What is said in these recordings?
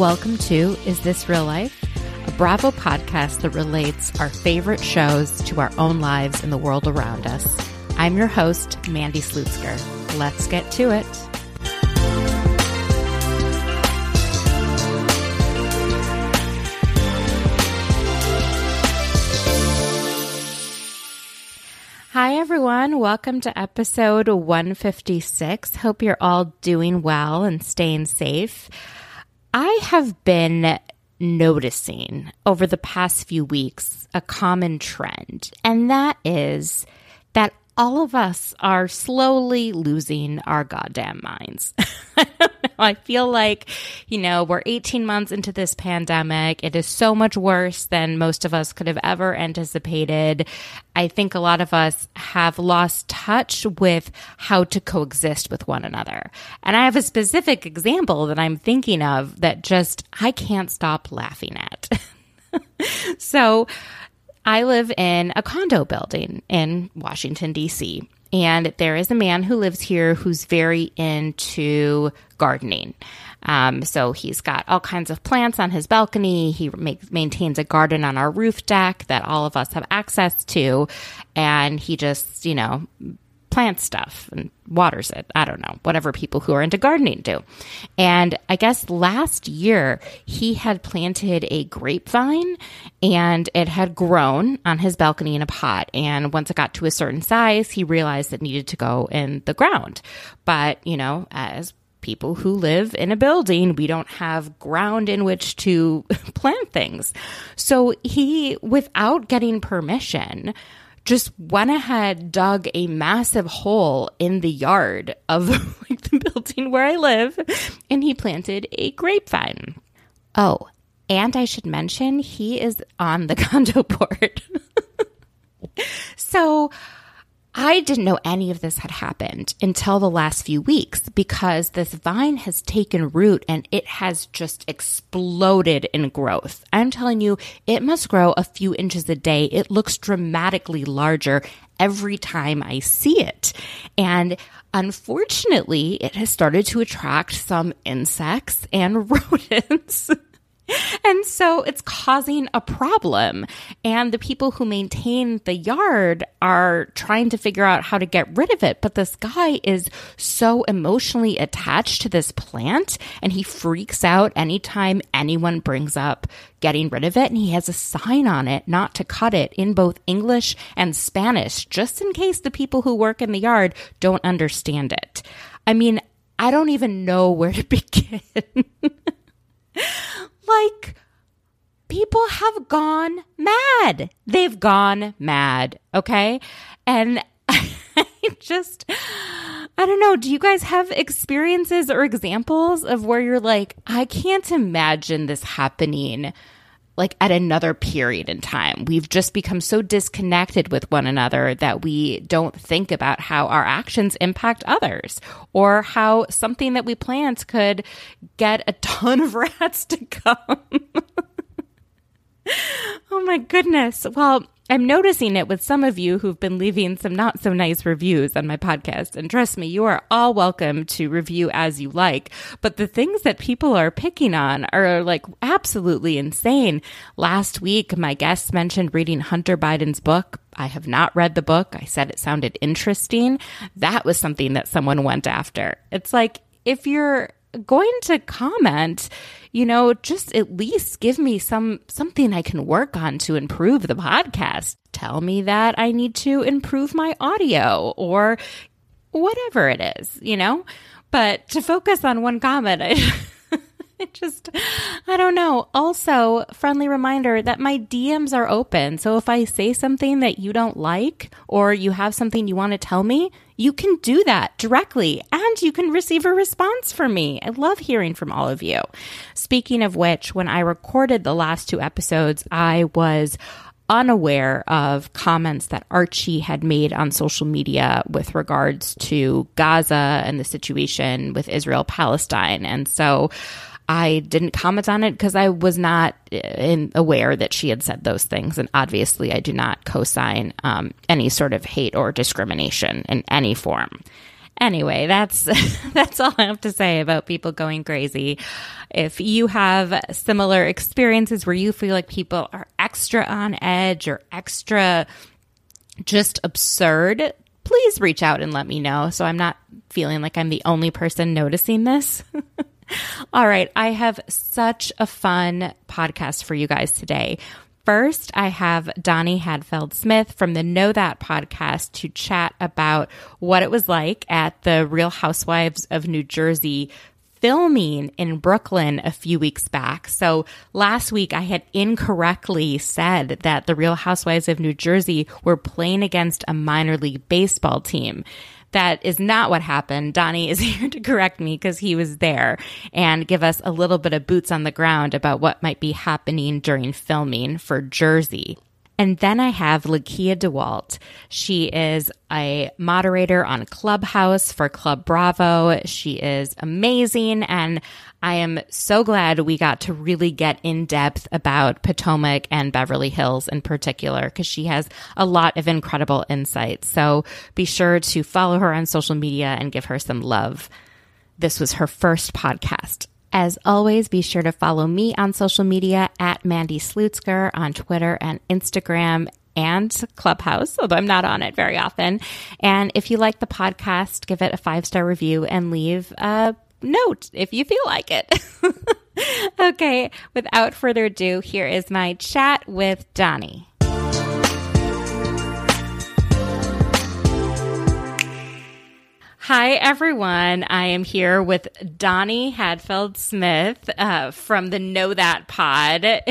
Welcome to Is This Real Life? A Bravo podcast that relates our favorite shows to our own lives and the world around us. I'm your host, Mandy Slutzker. Let's get to it. Hi, everyone. Welcome to episode 156. Hope you're all doing well and staying safe. I have been noticing over the past few weeks a common trend, and that is that all of us are slowly losing our goddamn minds. I feel like, you know, we're 18 months into this pandemic. It is so much worse than most of us could have ever anticipated. I think a lot of us have lost touch with how to coexist with one another. And I have a specific example that I'm thinking of that just I can't stop laughing at. so, I live in a condo building in Washington, D.C. And there is a man who lives here who's very into gardening. Um, so he's got all kinds of plants on his balcony. He maintains a garden on our roof deck that all of us have access to. And he just, you know, plants stuff and waters it. I don't know, whatever people who are into gardening do. And I guess last year he had planted a grapevine and it had grown on his balcony in a pot. And once it got to a certain size, he realized it needed to go in the ground. But, you know, as people who live in a building, we don't have ground in which to plant things. So he, without getting permission, just went ahead, dug a massive hole in the yard of like the building where I live, and he planted a grapevine. Oh, and I should mention he is on the condo board. so I didn't know any of this had happened until the last few weeks because this vine has taken root and it has just exploded in growth. I'm telling you, it must grow a few inches a day. It looks dramatically larger every time I see it. And unfortunately, it has started to attract some insects and rodents. and so it's causing a problem. And the people who maintain the yard are trying to figure out how to get rid of it. But this guy is so emotionally attached to this plant and he freaks out anytime anyone brings up getting rid of it. And he has a sign on it not to cut it in both English and Spanish, just in case the people who work in the yard don't understand it. I mean, I don't even know where to begin. Like people have gone mad. They've gone mad. Okay. And I just, I don't know. Do you guys have experiences or examples of where you're like, I can't imagine this happening like at another period in time. We've just become so disconnected with one another that we don't think about how our actions impact others or how something that we plant could get a ton of rats to come. oh my goodness. Well, I'm noticing it with some of you who've been leaving some not so nice reviews on my podcast. And trust me, you are all welcome to review as you like. But the things that people are picking on are like absolutely insane. Last week, my guest mentioned reading Hunter Biden's book. I have not read the book. I said it sounded interesting. That was something that someone went after. It's like, if you're going to comment, you know, just at least give me some something I can work on to improve the podcast. Tell me that I need to improve my audio or whatever it is, you know? But to focus on one comment, I it just, I don't know. Also, friendly reminder that my DMs are open. So if I say something that you don't like or you have something you want to tell me, you can do that directly and you can receive a response from me. I love hearing from all of you. Speaking of which, when I recorded the last two episodes, I was unaware of comments that Archie had made on social media with regards to Gaza and the situation with Israel Palestine. And so I didn't comment on it because I was not uh, in, aware that she had said those things. And obviously, I do not co sign um, any sort of hate or discrimination in any form. Anyway, that's that's all I have to say about people going crazy. If you have similar experiences where you feel like people are extra on edge or extra just absurd, please reach out and let me know so I'm not feeling like I'm the only person noticing this. All right, I have such a fun podcast for you guys today. First, I have Donnie Hadfield Smith from the Know That podcast to chat about what it was like at the Real Housewives of New Jersey filming in Brooklyn a few weeks back. So last week I had incorrectly said that the Real Housewives of New Jersey were playing against a minor league baseball team. That is not what happened. Donnie is here to correct me because he was there and give us a little bit of boots on the ground about what might be happening during filming for Jersey. And then I have Lakia DeWalt. She is a moderator on Clubhouse for Club Bravo. She is amazing. And I am so glad we got to really get in depth about Potomac and Beverly Hills in particular, because she has a lot of incredible insights. So be sure to follow her on social media and give her some love. This was her first podcast. As always, be sure to follow me on social media at Mandy Slutzker on Twitter and Instagram and Clubhouse, although I'm not on it very often. And if you like the podcast, give it a five star review and leave a note if you feel like it. okay, without further ado, here is my chat with Donnie. Hi, everyone. I am here with Donnie Hadfield Smith uh, from the Know That Pod.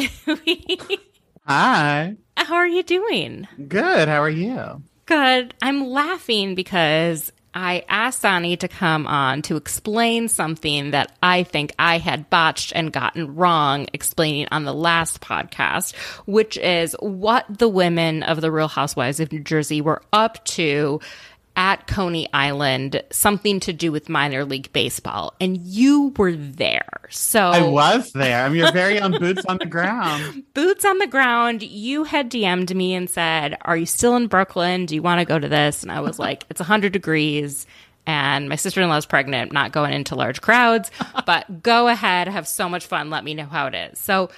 Hi. How are you doing? Good. How are you? Good. I'm laughing because I asked Donnie to come on to explain something that I think I had botched and gotten wrong explaining on the last podcast, which is what the women of the Real Housewives of New Jersey were up to at Coney Island, something to do with minor league baseball, and you were there. So I was there. I'm you're very own boots on the ground. Boots on the ground. You had DM'd me and said, "Are you still in Brooklyn? Do you want to go to this?" And I was like, "It's 100 degrees." And my sister in law's pregnant, not going into large crowds, but go ahead, have so much fun. Let me know how it is. So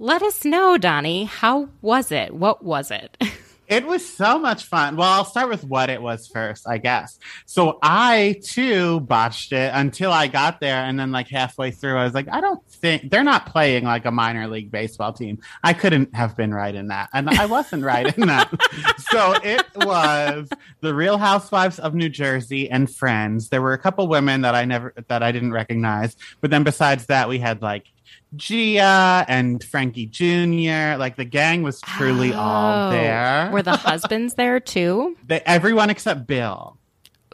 let us know, Donnie. How was it? What was it? It was so much fun. Well, I'll start with what it was first, I guess. So I too botched it until I got there. And then, like, halfway through, I was like, I don't think they're not playing like a minor league baseball team. I couldn't have been right in that. And I wasn't right in that. so it was the Real Housewives of New Jersey and friends. There were a couple women that I never, that I didn't recognize. But then besides that, we had like Gia and Frankie Jr. Like the gang was truly oh, all there. Were the husbands there too? They, everyone except Bill.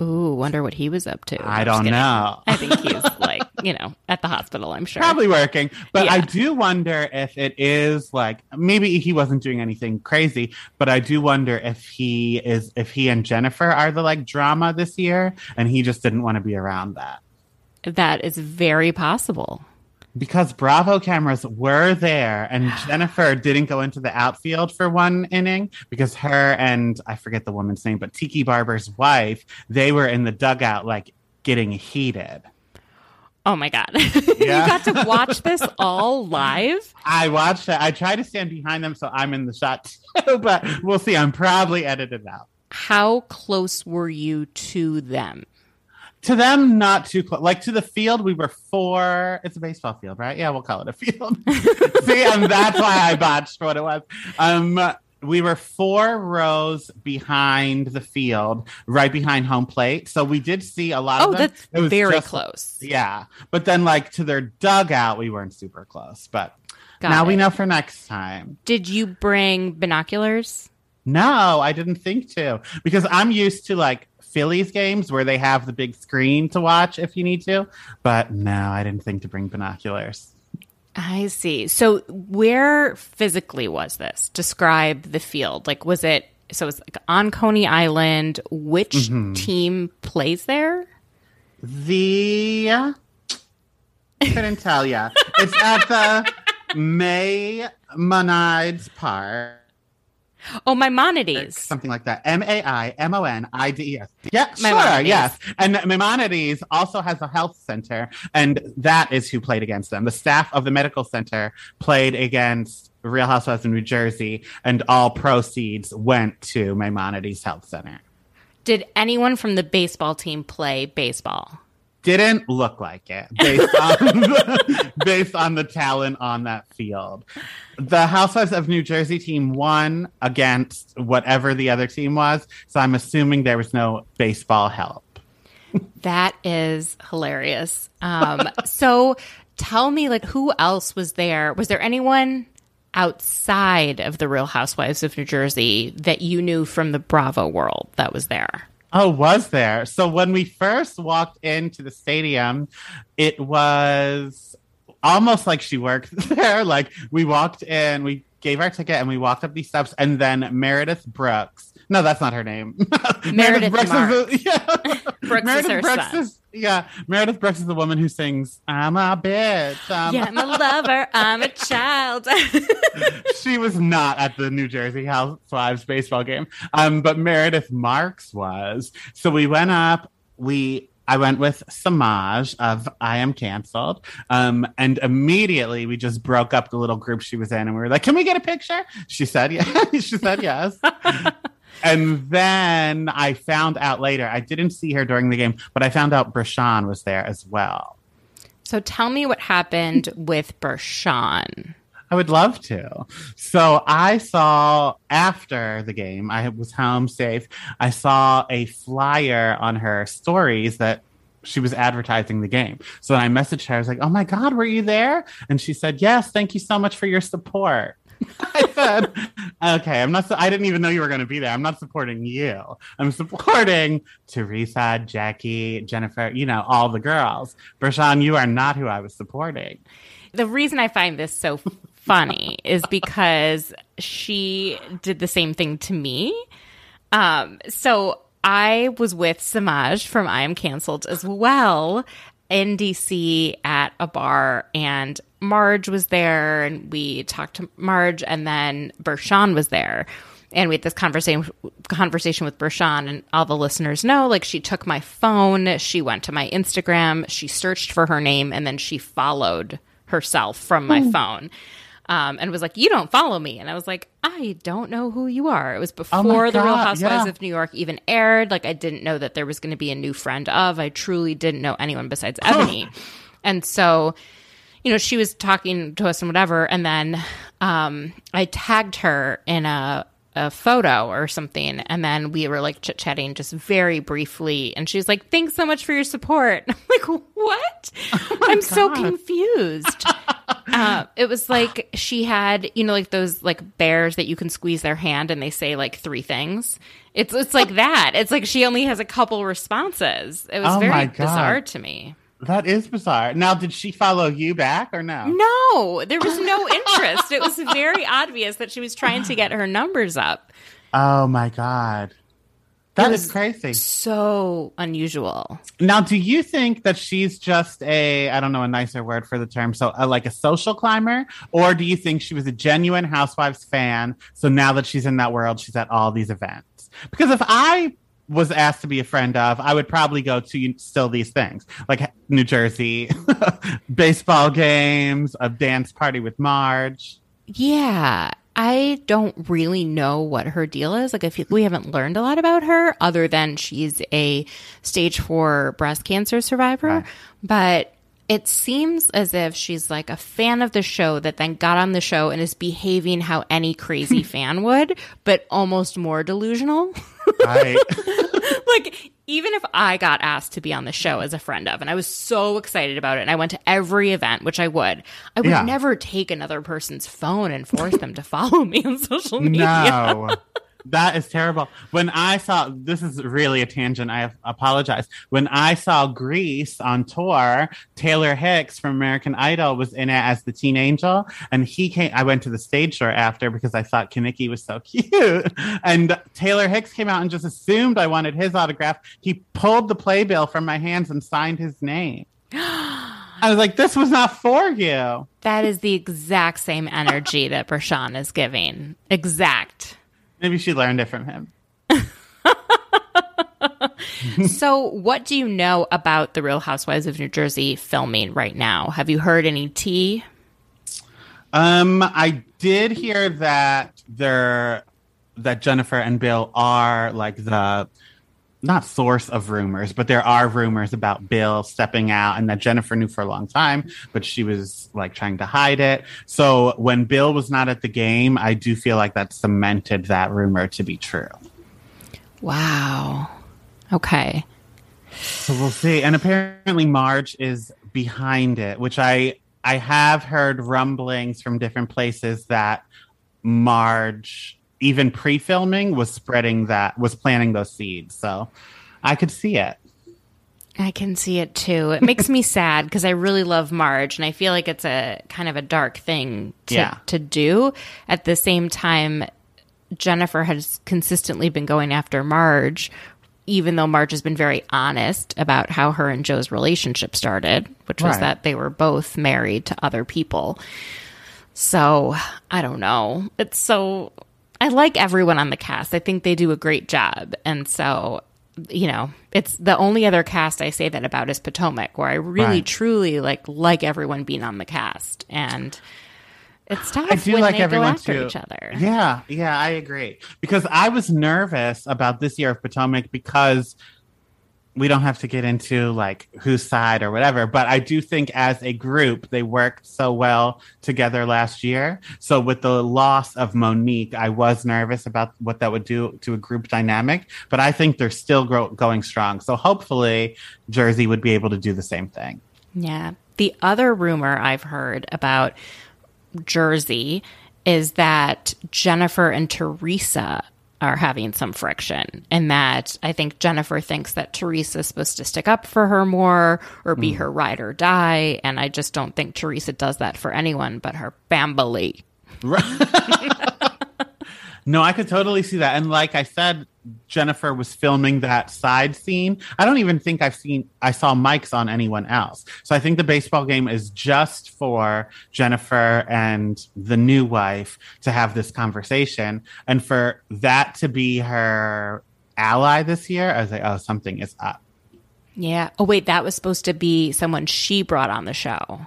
Ooh, wonder what he was up to. I don't know. I think he's like, you know, at the hospital, I'm sure. Probably working. But yeah. I do wonder if it is like maybe he wasn't doing anything crazy, but I do wonder if he is if he and Jennifer are the like drama this year and he just didn't want to be around that. That is very possible because Bravo cameras were there and Jennifer didn't go into the outfield for one inning because her and I forget the woman's name, but Tiki Barber's wife, they were in the dugout like getting heated. Oh my God. Yeah. you got to watch this all live? I watched it. I try to stand behind them so I'm in the shot too, but we'll see. I'm probably edited out. How close were you to them? To them not too close like to the field we were four it's a baseball field right yeah we'll call it a field see and that's why i botched what it was um we were four rows behind the field, right behind home plate. So we did see a lot oh, of them. that's it was very just, close. Yeah. But then, like, to their dugout, we weren't super close. But Got now it. we know for next time. Did you bring binoculars? No, I didn't think to because I'm used to like Phillies games where they have the big screen to watch if you need to. But no, I didn't think to bring binoculars. I see. So where physically was this? Describe the field. Like was it so it's like on Coney Island, which mm-hmm. team plays there? The couldn't tell you. It's at the May Monides Park. Oh, Maimonides. Something like that. M A I M O N I D E S. Yeah, sure. Yes. And Maimonides also has a health center, and that is who played against them. The staff of the medical center played against Real Housewives of New Jersey, and all proceeds went to Maimonides Health Center. Did anyone from the baseball team play baseball? Didn't look like it based on the, based on the talent on that field. The Housewives of New Jersey team won against whatever the other team was, so I'm assuming there was no baseball help. That is hilarious. Um, so tell me, like, who else was there? Was there anyone outside of the Real Housewives of New Jersey that you knew from the Bravo world that was there? Oh, was there? So when we first walked into the stadium, it was almost like she worked there. Like we walked in, we gave our ticket and we walked up these steps, and then Meredith Brooks. No, that's not her name. Meredith Brooks Mark. is the, yeah. Brooks is Meredith her Brooks son. is yeah. Meredith Brooks is the woman who sings "I'm a bitch." Um, Yeah, I'm a lover. I'm a child. she was not at the New Jersey Housewives baseball game, um, but Meredith Marks was. So we went up. We I went with Samaj of I Am Cancelled, um, and immediately we just broke up the little group she was in, and we were like, "Can we get a picture?" She said, "Yeah." she said, "Yes." And then I found out later, I didn't see her during the game, but I found out Bershan was there as well. so tell me what happened with Bershan. I would love to. So I saw after the game, I was home safe. I saw a flyer on her stories that she was advertising the game. So then I messaged her. I was like, "Oh my god, were you there?" And she said, "Yes, thank you so much for your support." I said, "Okay, I'm not. su- I didn't even know you were going to be there. I'm not supporting you. I'm supporting Teresa, Jackie, Jennifer. You know, all the girls. Bershan, you are not who I was supporting." The reason I find this so funny is because she did the same thing to me. Um, so I was with Samaj from I Am Cancelled as well in DC at a bar, and Marge was there, and we talked to Marge, and then Bershan was there. And we had this conversation conversation with Bershan, and all the listeners know, like she took my phone, she went to my Instagram, she searched for her name, and then she followed herself from my phone. Um, and was like, "You don't follow me," and I was like, "I don't know who you are." It was before the Real Housewives yeah. of New York even aired. Like, I didn't know that there was going to be a new friend of. I truly didn't know anyone besides Ebony, and so, you know, she was talking to us and whatever, and then um, I tagged her in a a photo or something, and then we were like chit chatting just very briefly, and she was like, "Thanks so much for your support." I'm like, "What?" I'm so confused. uh, it was like she had, you know, like those like bears that you can squeeze their hand and they say like three things. It's it's like that. It's like she only has a couple responses. It was Oh very bizarre to me. That is bizarre. Now, did she follow you back or no? No, there was no interest. it was very obvious that she was trying to get her numbers up. Oh my god, that is crazy. So unusual. Now, do you think that she's just a I don't know a nicer word for the term, so uh, like a social climber, or do you think she was a genuine Housewives fan? So now that she's in that world, she's at all these events. Because if I was asked to be a friend of, I would probably go to still these things like New Jersey baseball games, a dance party with Marge. Yeah, I don't really know what her deal is. Like, I feel we haven't learned a lot about her other than she's a stage four breast cancer survivor. Right. But it seems as if she's like a fan of the show that then got on the show and is behaving how any crazy fan would, but almost more delusional. Right. like even if I got asked to be on the show as a friend of, and I was so excited about it, and I went to every event, which I would, I would Yeah. never take another person's phone and force them to follow me on social media. No. That is terrible. When I saw this is really a tangent, I apologize. When I saw Grease on tour, Taylor Hicks from American Idol was in it as the teen angel, and he came. I went to the stage show after because I thought Kaniki was so cute, and Taylor Hicks came out and just assumed I wanted his autograph. He pulled the playbill from my hands and signed his name. I was like, "This was not for you." That is the exact same energy that Bershan is giving. Exact. Maybe she learned it from him. so, what do you know about the Real Housewives of New Jersey filming right now? Have you heard any tea? Um, I did hear that they're that Jennifer and Bill are like the not source of rumors, but there are rumors about Bill stepping out and that Jennifer knew for a long time, but she was like trying to hide it. So when Bill was not at the game, I do feel like that cemented that rumor to be true. Wow. Okay. So we'll see. And apparently Marge is behind it, which I I have heard rumblings from different places that Marge even pre-filming was spreading that was planting those seeds so i could see it i can see it too it makes me sad because i really love marge and i feel like it's a kind of a dark thing to, Yeah. to do at the same time jennifer has consistently been going after marge even though marge has been very honest about how her and joe's relationship started which was Right. that they were both married to other people so I don't know. It's so I like everyone on the cast. I think they do a great job. And so, you know, it's the only other cast I say that about is Potomac, where I really Right. truly like like everyone being on the cast. And it's tough i do like everyone after too each other. yeah yeah i agree because i was nervous about this year of potomac because we don't have to get into like whose side or whatever but i do think as a group they worked so well together last year. So with the loss of monique i was nervous about what that would do to a group dynamic but i think they're still grow- going strong. So hopefully jersey would be able to do the same thing. Yeah. The other rumor I've heard about Jersey is that Jennifer and Teresa are having some friction, and that I think Jennifer thinks that Teresa's supposed to stick up for her more or be hmm. her ride or die. And I just don't think Teresa does that for anyone but her family. No, I could totally see that. And like I said, Jennifer was filming that side scene. I don't even think I've seen I saw mics on anyone else. So I think the baseball game is just for Jennifer and the new wife to have this conversation and for that to be her ally this year. I was like, oh, something is up. Yeah. Oh, wait, that was supposed to be someone she brought on the show.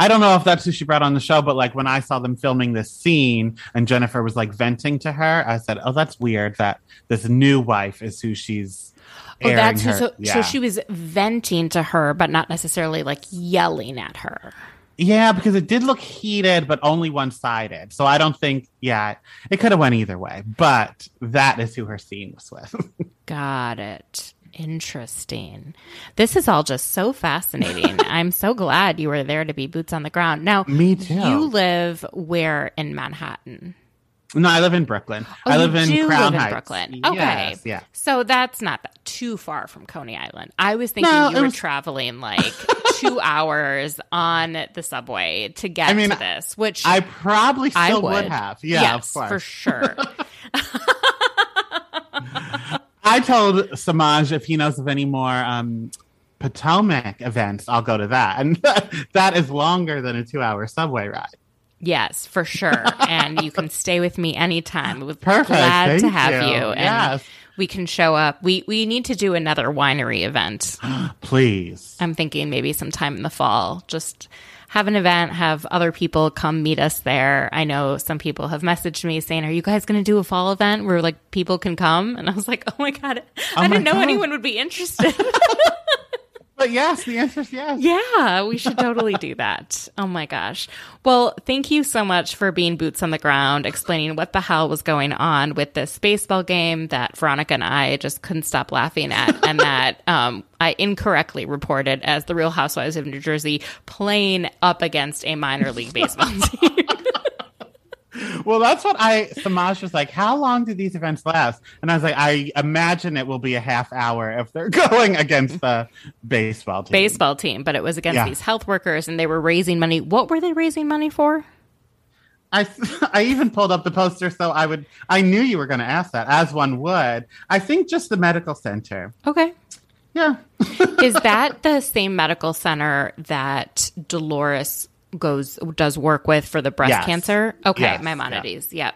I don't know if that's who she brought on the show, but like when I saw them filming this scene and Jennifer was like venting to her, I said, "Oh, that's weird that this new wife is who she's." Oh, that's who, so, yeah. so she was venting to her, but not necessarily like yelling at her. yeah, because it did look heated, but only one sided. So I don't think, yeah, it could have went either way. But that is who her scene was with. Got it. Interesting. This is all just so fascinating. I'm so glad you were there to be boots on the ground. Now, Me too. You live where in Manhattan? no, I live in Brooklyn. Oh, I live in Crown live in Heights. Brooklyn. Okay. Yes, yeah. So that's not that too far from Coney Island. I was thinking No, you it were traveling like two hours on the subway to get I mean, to this, which I probably I would. would. have. Yeah, yes, of course. for sure. I told Samaj if he knows of any more um, Potomac events, I'll go to that. And that is longer than a two hour subway ride. Yes, for sure. and you can stay with me anytime. We're Perfect. glad to have you. you. And Yes. we can show up. We we need to do another winery event. Please. I'm thinking maybe sometime in the fall. Just have an event, have other people come meet us there. I know some people have messaged me saying, "Are you guys going to do a fall event where like people can come?" And I was like, "Oh my god, oh I my didn't know God. anyone would be interested." But yes, the answer is yes. Yeah, we should totally do that. Oh my gosh. Well, thank you so much for being boots on the ground, explaining what the hell was going on with this baseball game that Veronica and I just couldn't stop laughing at, and that um, I incorrectly reported as the Real Housewives of New Jersey playing up against a minor league baseball team. Well, that's what I, Samaj was like, how long do these events last? And I was like, I imagine it will be a half hour if they're going against the baseball team. baseball team, but it was against Yeah. these health workers, and they were raising money. What were they raising money for? I, I even pulled up the poster so I would, I knew you were going to ask that, as one would. I think just the medical center. Okay. Yeah. is that the same medical center that Dolores goes does work with for the breast Yes. cancer? Okay, Yes, Maimonides. Yep.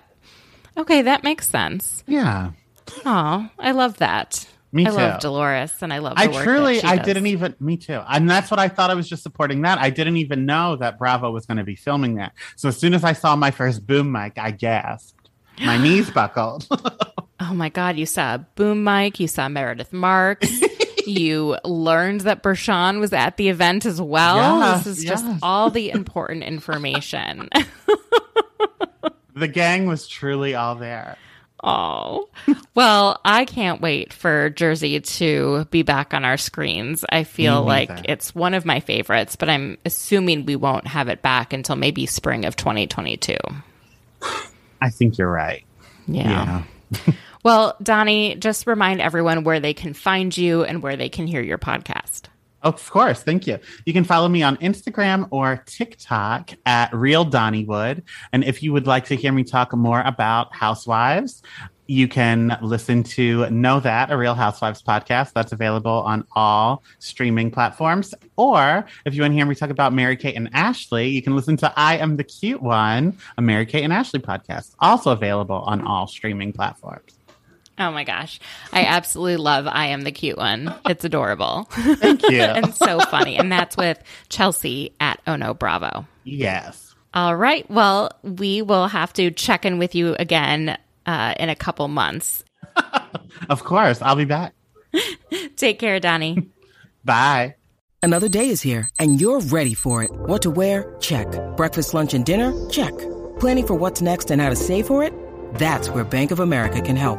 Okay, that makes sense. Yeah. Oh, I love that. Me I too. love Dolores and I love the I truly, I does. didn't even, me too. And that's what I thought I was just supporting that. I didn't even know that Bravo was going to be filming that. So as soon as I saw my first boom mic, I gasped. My knees buckled. Oh my God, you saw Boom mic. you saw Meredith Marks. you learned that Bershan was at the event as well. Yes, this is just all the important information. the gang was truly all there. Oh, well, I can't wait for Jersey to be back on our screens. I feel like it's one of my favorites, but I'm assuming we won't have it back until maybe spring of 2022. I think you're right. Yeah. Yeah. Well, Donnie, just remind everyone where they can find you and where they can hear your podcast. Of course, thank you. You can follow me on Instagram or TikTok at Real Donnywood. And if you would like to hear me talk more about housewives, you can listen to Know That, a Real Housewives podcast. That's available on all streaming platforms. Or if you want to hear me talk about Mary Kate and Ashley, you can listen to I Am the Cute One, a Mary Kate and Ashley podcast, also available on all streaming platforms. Oh my gosh. I absolutely love I Am the Cute One. It's adorable Thank you. and so funny. And that's with Chelsea at Oh No Bravo. yes. All right. Well, we will have to check in with you again uh, in a couple months. Of course. I'll be back. Take care, Donnie. Bye. Another day is here, and you're ready for it. What to wear? Check. Breakfast, lunch, and dinner? Check. Planning for what's next and how to save for it? That's where Bank of America can help.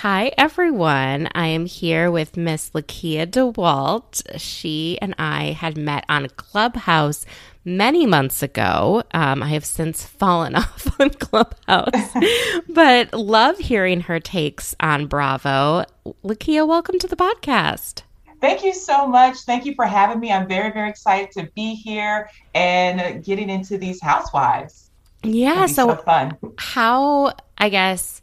Hi, everyone. I am here with Miss Lakia DeWalt. She and I had met on Clubhouse many months ago. Um, I have since fallen off on Clubhouse, but love hearing her takes on Bravo. Lakia, welcome to the podcast. Thank you so much. Thank you for having me. I'm very, very excited to be here and getting into these housewives. Yeah, so so fun. how, I guess,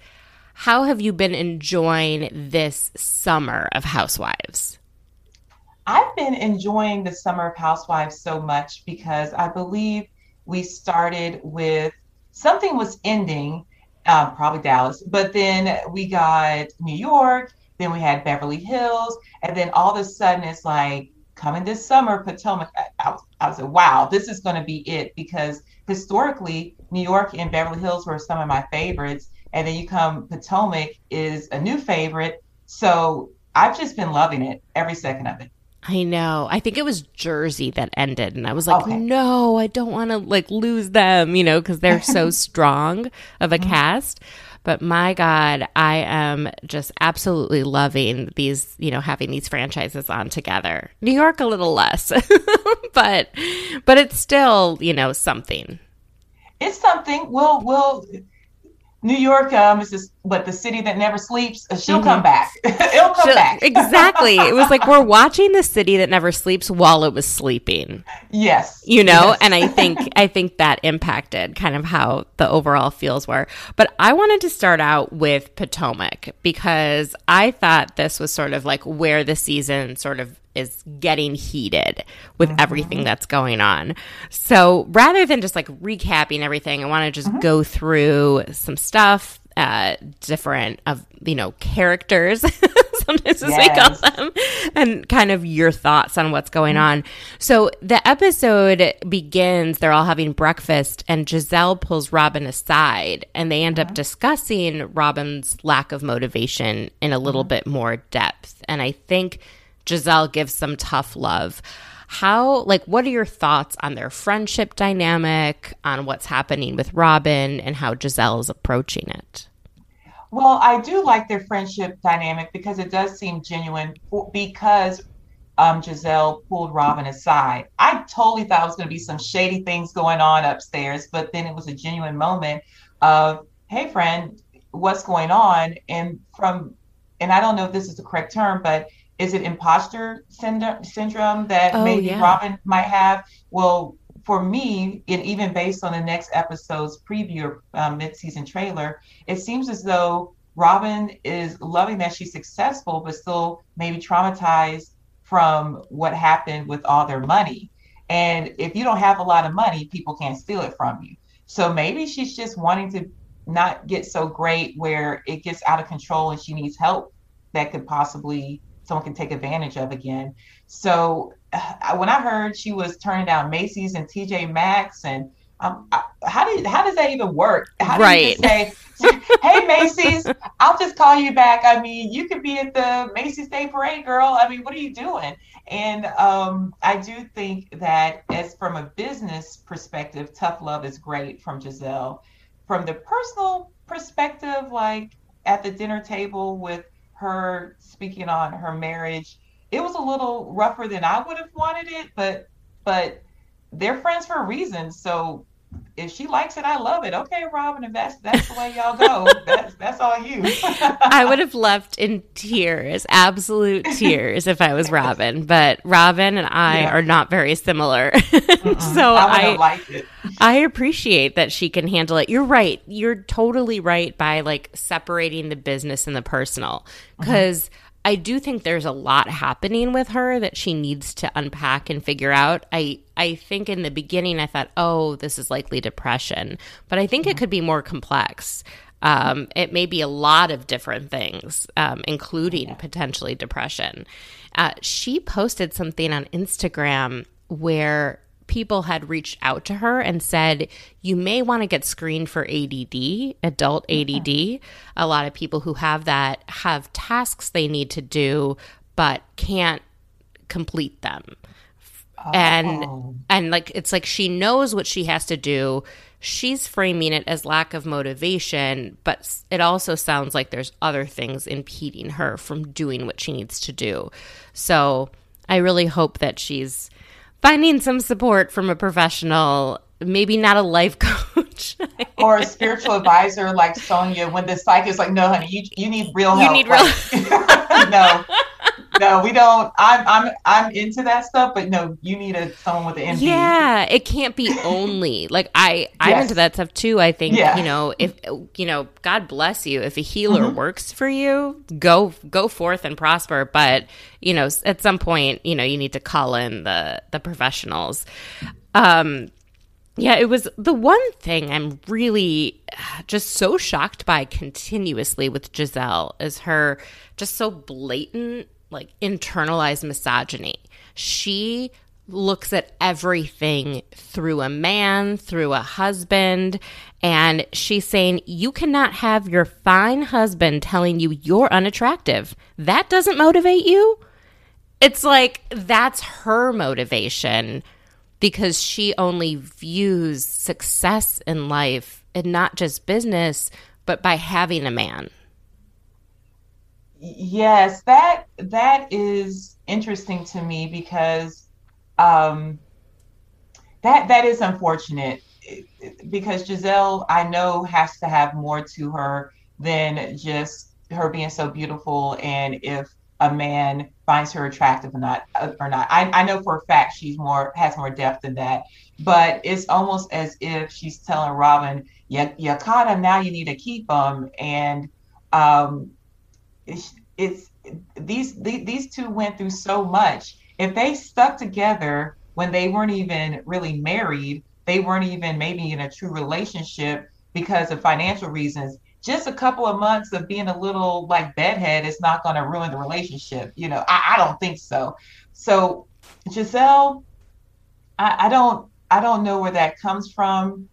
how have you been enjoying this summer of Housewives? I've been enjoying the summer of housewives so much because I believe we started with something was ending, uh, probably Dallas, but then we got New York, then we had Beverly Hills, and then all of a sudden it's like coming this summer, Potomac. I, I, was- I was like, wow, this is going to be it because historically New York and Beverly Hills were some of my favorites, and then you come Potomac is a new favorite. So I've just been loving it every second of it. I know. I think it was Jersey that ended, and I was like, Okay. no, I don't want to like lose them, you know, because they're so strong of a mm-hmm. cast. But my God, I am just absolutely loving these, you know, having these franchises on together. New York a little less, but but it's still, you know, something. it's something. We'll we'll New York um is what the city that never sleeps. Uh, She'll come back. It'll come So- back. exactly. It was like we're watching the city that never sleeps while it was sleeping. yes. you know Yes. and i think i think that impacted kind of how the overall feels were but i wanted to start out with potomac because i thought this was sort of like where the season sort of is getting heated with mm-hmm. everything that's going on. So rather than just like recapping everything i want to just mm-hmm. go through some stuff uh different of you know characters sometimes as we call them and kind of your thoughts on what's going mm-hmm. on. So the episode begins, they're all having breakfast, and Gizelle pulls Robin aside and they end up discussing Robin's lack of motivation in a little bit more depth. And I think Gizelle gives some tough love. How, like, what are your thoughts on their friendship dynamic, on what's happening with Robin, and how Gizelle is approaching it? Well, I do like their friendship dynamic because it does seem genuine because um, Gizelle pulled Robin aside. I totally thought it was going to be some shady things going on upstairs, but then it was a genuine moment of, hey, friend, what's going on? And from and I don't know if this is the correct term, but is it imposter syndrome, syndrome that Oh, maybe yeah. Robin might have? Well, for me, and even based on the next episode's preview or um, mid-season trailer, it seems as though Robin is loving that she's successful, but still maybe traumatized from what happened with all their money. And if you don't have a lot of money, people can't steal it from you. So maybe she's just wanting to not get so great where it gets out of control and she needs help that could possibly someone can take advantage of again. So uh, when I heard she was turning down Macy's and TJ Maxx and um, I- how do you, how does that even work? How do you say, "Hey Macy's, I'll just call you back"? I mean, you could be at the Macy's Day Parade, girl. I mean, what are you doing? And um, I do think that, as from a business perspective, tough love is great from Gizelle. From the personal perspective, like at the dinner table with her speaking on her marriage, it was a little rougher than I would have wanted it, but but they're friends for a reason. So if she likes it, I love it. Okay, Robin, if that's that's the way y'all go, that's that's all you. I would have left in tears, absolute tears, if I was Robin. But Robin and I Yeah. are not very similar. So I would I. I appreciate that she can handle it. You're right. You're totally right by like separating the business and the personal. Mm-hmm. Because I do think there's a lot happening with her that she needs to unpack and figure out. I I think in the beginning I thought, oh, this is likely depression, but I think it could be more complex. Um, it may be a lot of different things, um, including potentially depression. Uh, she posted something on Instagram where people had reached out to her and said, You may want to get screened for ADD, adult ADD. A lot of people who have that have tasks they need to do, but can't complete them. And Oh. and like it's like she knows what she has to do. She's framing it as lack of motivation, but it also sounds like there's other things impeding her from doing what she needs to do. So I really hope that she's finding some support from a professional, maybe not a life coach. or a spiritual advisor like Sonia when the psych is like, no, honey, you you need real help. You need real- Like, no, no, we don't. I'm I'm I'm into that stuff, but no, you need a someone with an MD. Yeah, it can't be only like I I'm Yes. into that stuff too. I think Yeah. you know if you know God bless you if a healer Mm-hmm. works for you, go go forth and prosper. But you know at some point you know you need to call in the the professionals. Um, yeah, it was the one thing I'm really uh, just so shocked by continuously with Gizelle is her just so blatant, like internalized misogyny. She looks at everything through a man, through a husband, and she's saying, You cannot have your fine husband telling you you're unattractive. That doesn't motivate you. It's like that's her motivation because she only views success in life and not just business, but by having a man. Yes, that that is interesting to me because um, that that is unfortunate because Gizelle, I know, has to have more to her than just her being so beautiful and if a man finds her attractive or not uh, or not. I, I know for a fact she's more has more depth than that, but it's almost as if she's telling Robin, "You you caught him, now you need to keep him," and um, it's, it's these, these two went through so much. If they stuck together when they weren't even really married, they weren't even maybe in a true relationship because of financial reasons. Just a couple of months of being a little like bedhead is not going to ruin the relationship. You know, I, I don't think so. So Gizelle, I, I don't I don't know where that comes from.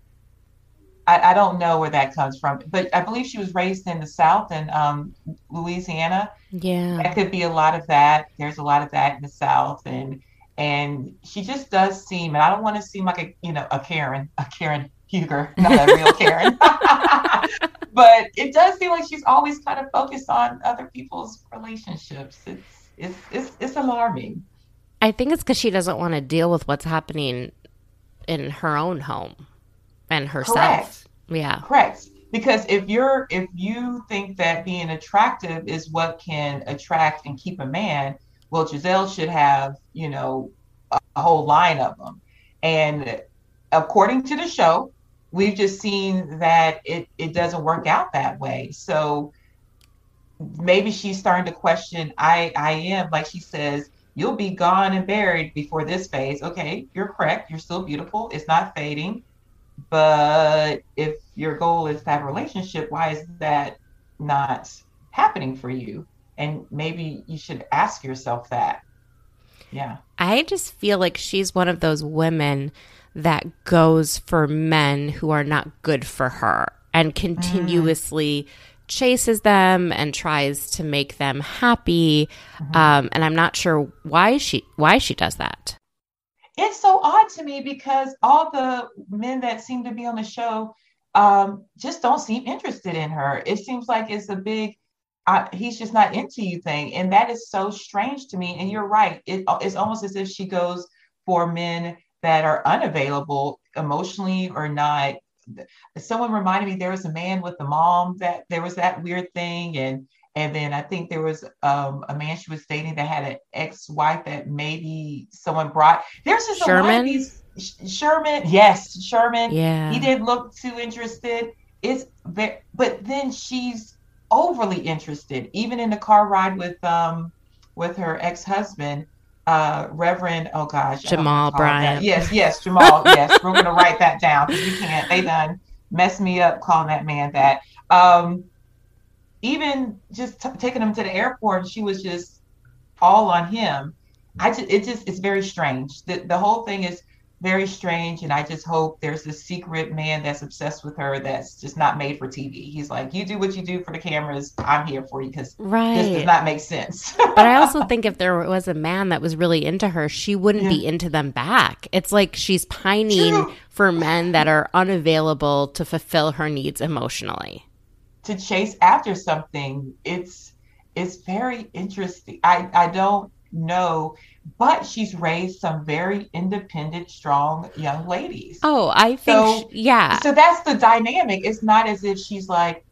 I, I don't know where that comes from, but I believe she was raised in the South in um, Louisiana. Yeah. That could be a lot of that. There's a lot of that in the South, and and she just does seem. And I don't want to seem like a you know a Karen, a Karen Huger, not a real Karen. but it does seem like she's always kind of focused on other people's relationships. It's it's it's, it's alarming. I think it's because she doesn't want to deal with what's happening in her own home and herself. Correct. Yeah. Correct. because if you're if you think that being attractive is what can attract and keep a man well Gizelle should have you know a, a whole line of them and according to the show we've just seen that it it doesn't work out that way so maybe she's starting to question i i am like she says you'll be gone and buried before this phase okay you're correct you're still beautiful it's not fading but if your goal is to have a relationship, why is that not happening for you? And maybe you should ask yourself that. Yeah. I just feel like she's one of those women that goes for men who are not good for her and continuously mm. chases them and tries to make them happy. Mm-hmm. Um, and I'm not sure why she why she does that it's so odd to me because all the men that seem to be on the show um, just don't seem interested in her. It seems like it's a big uh, he's just not into you thing, and that is so strange to me. And you're right; it, it's almost as if she goes for men that are unavailable emotionally or not. Someone reminded me there was a man with the mom that there was that weird thing, and and then I think there was um, a man she was dating that had an ex-wife that maybe someone brought. There's just Sherman. a lot of these Sherman. Yes, Sherman. Yeah. He didn't look too interested. It's but then she's overly interested, even in the car ride with um with her ex-husband, uh Reverend. Oh gosh, Jamal Bryant. Yes, yes, Jamal. yes, we're gonna write that down because you can't. They done mess me up calling that man that. Um, even just t- taking him to the airport, she was just all on him. I just, it just, it's very strange. The, the whole thing is very strange. And I just hope there's a secret man that's obsessed with her that's just not made for TV. He's like, you do what you do for the cameras. I'm here for you because right. this does not make sense. but I also think if there was a man that was really into her, she wouldn't yeah. be into them back. It's like she's pining True. for men that are unavailable to fulfill her needs emotionally to chase after something it's it's very interesting. I i don't know but she's raised some very independent strong young ladies. Oh i think so, she, yeah. so that's the dynamic. It's not as if she's like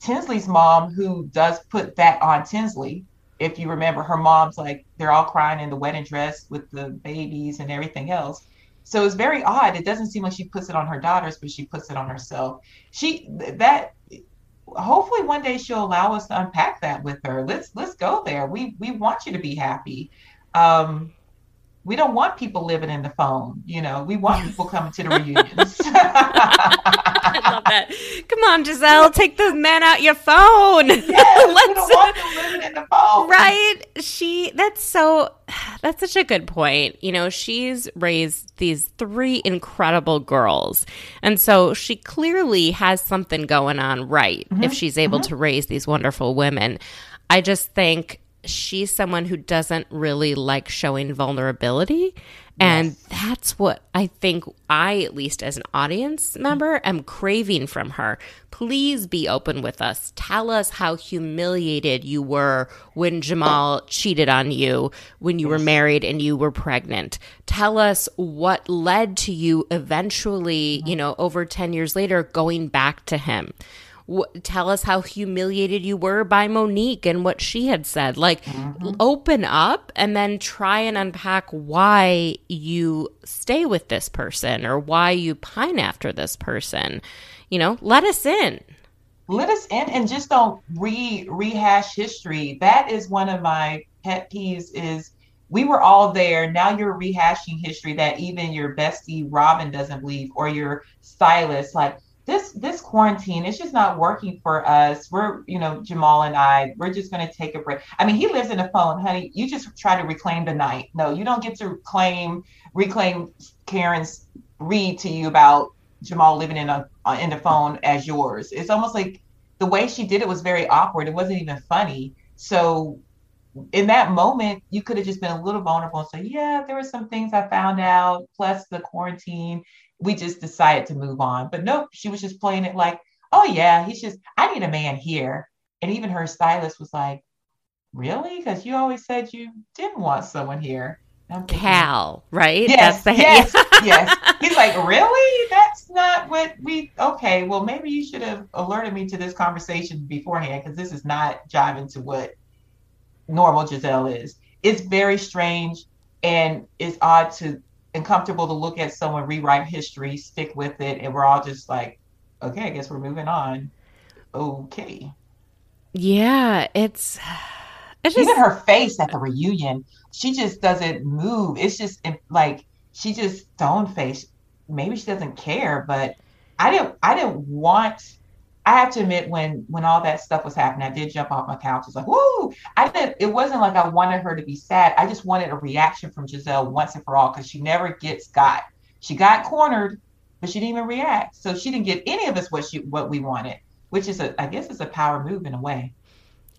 tinsley's mom who does put that on tinsley. If you remember her mom's like they're all crying in the wedding dress with the babies and everything else. So it's very odd. It doesn't seem like she puts it on her daughters but she puts it on herself. She that hopefully one day she'll allow us to unpack that with her. Let's let's go there. We we want you to be happy. Um, we don't want people living in the phone. You know, we want people coming to the reunions. I love that. Come on, Gizelle, take the man out your phone. Yes, Let's, we don't want them living in the phone. Right? She. That's so. That's such a good point. You know, she's raised these three incredible girls, and so she clearly has something going on right mm-hmm. if she's able mm-hmm. to raise these wonderful women. I just think she's someone who doesn't really like showing vulnerability. And yes. that's what I think I, at least as an audience member, am craving from her. Please be open with us. Tell us how humiliated you were when Jamal cheated on you when you were married and you were pregnant. Tell us what led to you eventually, you know, over 10 years later, going back to him tell us how humiliated you were by Monique and what she had said. Like, mm-hmm. open up and then try and unpack why you stay with this person or why you pine after this person. You know, let us in. Let us in and just don't re rehash history. That is one of my pet peeves is we were all there. Now you're rehashing history that even your bestie Robyn doesn't believe, or your stylist. Like, this this quarantine it's just not working for us. We're you know jamal and i we're just going to take a break. I mean he lives in the phone honey. You just try to reclaim the night. No you don't get to claim reclaim karen's read to you about jamal living in a uh, in the phone as yours. It's almost like the way she did it was very awkward. It wasn't even funny. So in that moment, you could have just been a little vulnerable and say, Yeah, there were some things I found out, plus the quarantine we just decided to move on. But nope, she was just playing it like, oh yeah, he's just, I need a man here. And even her stylist was like, really? Because you always said you didn't want someone here. Cal, right? Yes, That's the yes, yes. He's like, really? That's not what we. Okay, well, maybe you should have alerted me to this conversation beforehand because this is not jiving to what normal Gizelle is. It's very strange and it's odd to uncomfortable to look at someone rewrite history, stick with it, and we're all just like, okay, I guess we're moving on. Okay. Yeah, it's, it's just... even her face at the reunion. She just doesn't move. It's just like she just stone face. Maybe she doesn't care, but I didn't. I didn't want. I have to admit, when when all that stuff was happening, I did jump off my couch. It's like, whoo! I didn't. It wasn't like I wanted her to be sad. I just wanted a reaction from Gizelle once and for all because she never gets got. She got cornered, but she didn't even react. So she didn't give any of us what she what we wanted, which is a I guess it's a power move in a way.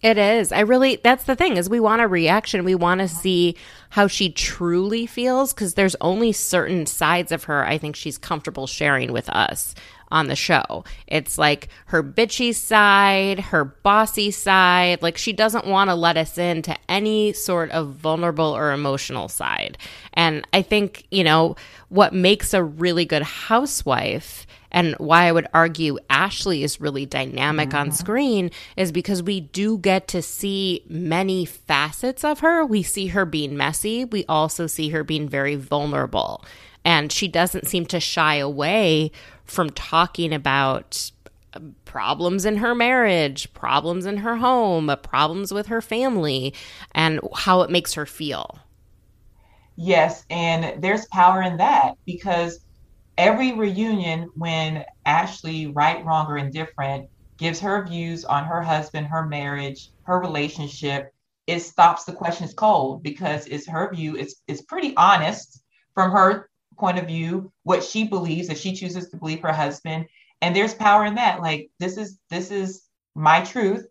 It is. I really that's the thing is we want a reaction. We want to see how she truly feels cuz there's only certain sides of her I think she's comfortable sharing with us on the show. It's like her bitchy side, her bossy side. Like she doesn't want to let us into any sort of vulnerable or emotional side. And I think, you know, what makes a really good housewife and why I would argue Ashley is really dynamic mm-hmm. on screen is because we do get to see many facets of her. We see her being messy, we also see her being very vulnerable. And she doesn't seem to shy away from talking about problems in her marriage, problems in her home, problems with her family, and how it makes her feel. Yes, and there's power in that because every reunion when Ashley, right, wrong, or indifferent, gives her views on her husband, her marriage, her relationship, it stops the questions cold because it's her view. It's it's pretty honest from her point of view, what she believes, if she chooses to believe her husband. And there's power in that. Like this is this is my truth.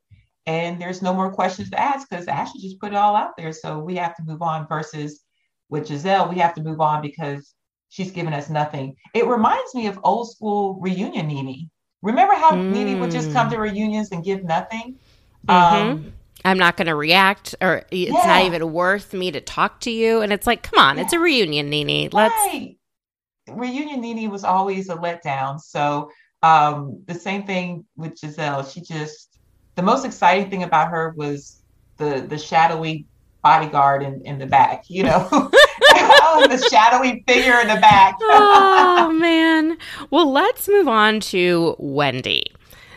And there's no more questions to ask because Ashley just put it all out there. So we have to move on versus with Gizelle, we have to move on because she's given us nothing. It reminds me of old school reunion NeNe. Remember how mm. NeNe would just come to reunions and give nothing? Mm-hmm. Um, I'm not going to react, or it's yeah. not even worth me to talk to you. And it's like, come on, yeah. it's a reunion, NeNe. Let's. Right. Reunion NeNe was always a letdown. So um, the same thing with Gizelle. She just the most exciting thing about her was the the shadowy bodyguard in, in the back, you know, the shadowy figure in the back. oh man. Well, let's move on to Wendy.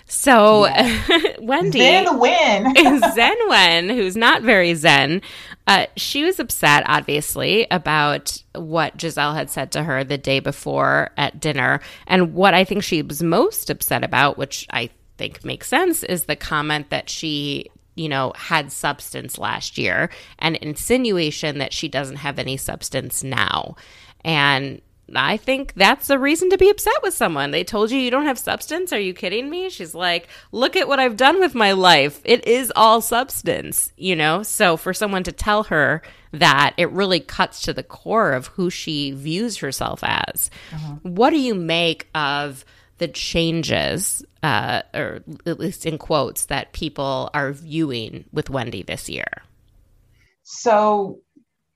So yeah. Wendy Zen Wen. Zen Wen, who's not very zen, uh, she was upset, obviously, about what Gizelle had said to her the day before at dinner. And what I think she was most upset about, which I think makes sense, is the comment that she you know, had substance last year, an insinuation that she doesn't have any substance now. And I think that's a reason to be upset with someone. They told you you don't have substance. Are you kidding me? She's like, look at what I've done with my life. It is all substance, you know? So for someone to tell her that, it really cuts to the core of who she views herself as. Uh-huh. What do you make of the changes, uh, or at least in quotes, that people are viewing with Wendy this year? So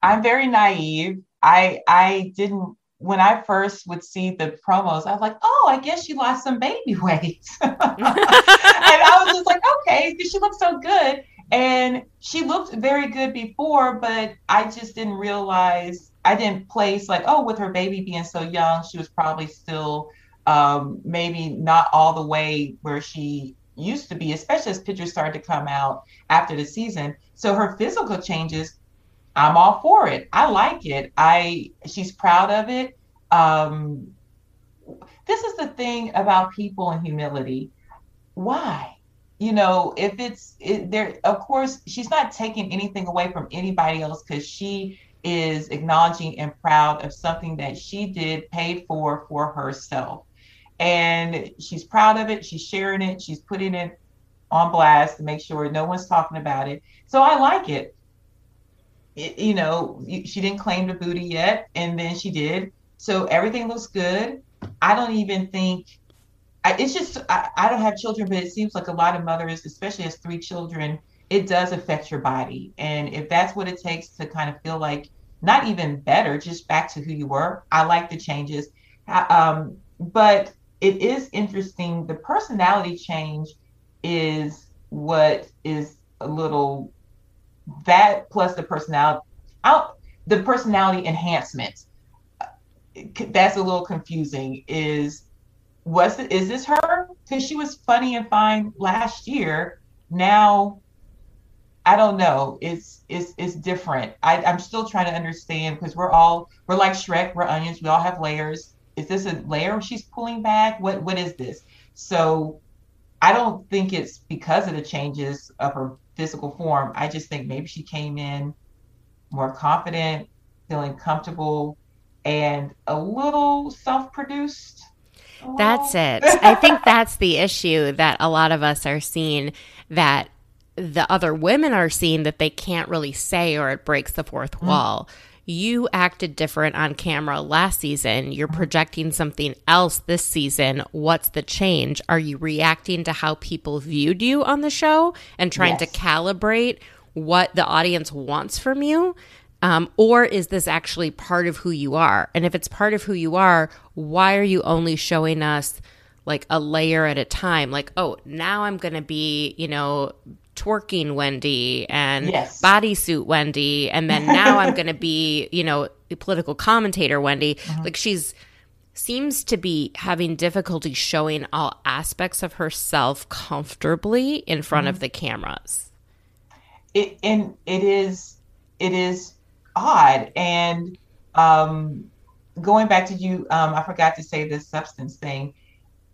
I'm very naive. I I didn't when I first would see the promos, I was like, oh, I guess she lost some baby weight. and I was just like, okay, because she looks so good. And she looked very good before, but I just didn't realize, I didn't place like, oh, with her baby being so young, she was probably still um, maybe not all the way where she used to be, especially as pictures started to come out after the season. So her physical changes, I'm all for it. I like it. I she's proud of it. Um, this is the thing about people and humility. Why? You know, if it's it, there, of course, she's not taking anything away from anybody else because she is acknowledging and proud of something that she did, paid for for herself and she's proud of it. She's sharing it. She's putting it on blast to make sure no one's talking about it. So I like it. You know, she didn't claim the booty yet, and then she did. So everything looks good. I don't even think I, it's just I, I don't have children, but it seems like a lot of mothers, especially as three children, it does affect your body. And if that's what it takes to kind of feel like not even better, just back to who you were. I like the changes. Um, but it is interesting. The personality change is what is a little that plus the personality out the personality enhancement uh, that's a little confusing is was it is this her? Because she was funny and fine last year. Now i don't know. It's it's it's different. I, i'm still trying to understand because we're all we're like shrek we're onions we all have layers. Is this a layer she's pulling back? What what is this? So i don't think it's because of the changes of her physical form i just think maybe she came in more confident feeling comfortable and a little self-produced that's it. I think that's the issue that a lot of us are seeing that the other women are seeing that they can't really say or it breaks the fourth mm. wall. You acted different on camera last season. You're projecting something else this season. What's the change? Are you reacting to how people viewed you on the show and trying yes. to calibrate what the audience wants from you? Um, or is this actually part of who you are? And if it's part of who you are, why are you only showing us like a layer at a time? Like, oh, now I'm going to be, you know, twerking Wendy and yes. bodysuit Wendy. And then now I'm going to be, you know, political commentator Wendy. Uh-huh. Like, she's seems to be having difficulty showing all aspects of herself comfortably in front of mm-hmm. the cameras. It and it is it is odd. And um, going back to you, um, I forgot to say this substance thing.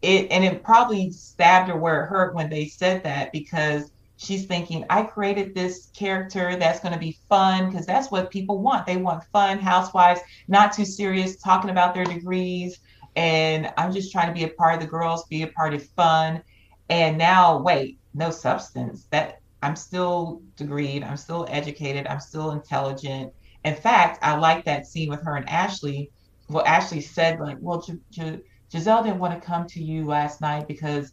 It and it probably stabbed her where it hurt when they said that because she's thinking, I created this character that's going to be fun because that's what people want. They want fun housewives, not too serious, talking about their degrees. And I'm just trying to be a part of the girls, be a part of fun. And now, wait, no substance. That I'm still degreed, I'm still educated, I'm still intelligent, in fact, I like that scene with her and Ashley. Well, Ashley said like, "Well, G- G- Gizelle didn't want to come to you last night because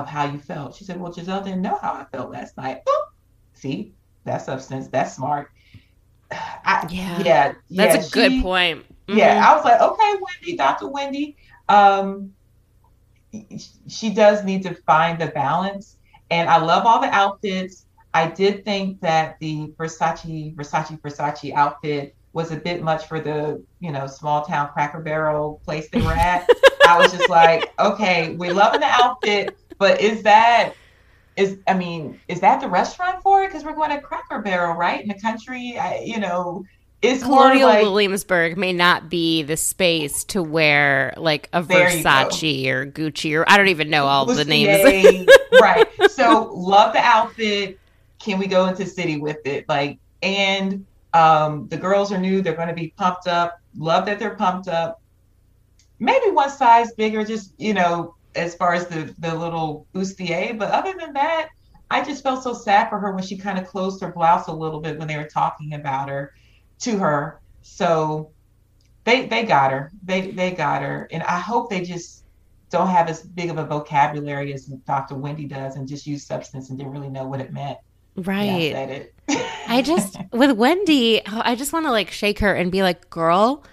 of how you felt." She said, "Well, Gizelle didn't know how I felt last night." Oh, see, that's substance. That's smart. I, yeah, yeah, that's yeah, a she, good point. Mm-hmm. Yeah, I was like, okay, Wendy, Dr. Wendy. Um, she does need to find the balance, and I love all the outfits. I did think that the Versace, Versace, Versace outfit was a bit much for the, you know, small town Cracker Barrel place they were at. I was just like, okay, we're loving the outfit, but is that is I mean, is that the restaurant for it? Because we're going to Cracker Barrel, right? In the country, I, you know, is Colonial like, Williamsburg may not be the space to wear like a Versace or Gucci or I don't even know all the names. right. So love the outfit can we go into city with it? Like, and um, the girls are new, they're going to be pumped up. Love that they're pumped up. Maybe one size bigger, just you know, as far as the the little bustier. But other than that, I just felt so sad for her when she kind of closed her blouse a little bit when they were talking about her to her. So they they got her. They they got her, and I hope they just don't have as big of a vocabulary as Dr. Wendy does, and just use substance and didn't really know what it meant. Right. Yeah, I just with Wendy, I just want to like shake her and be like, "Girl,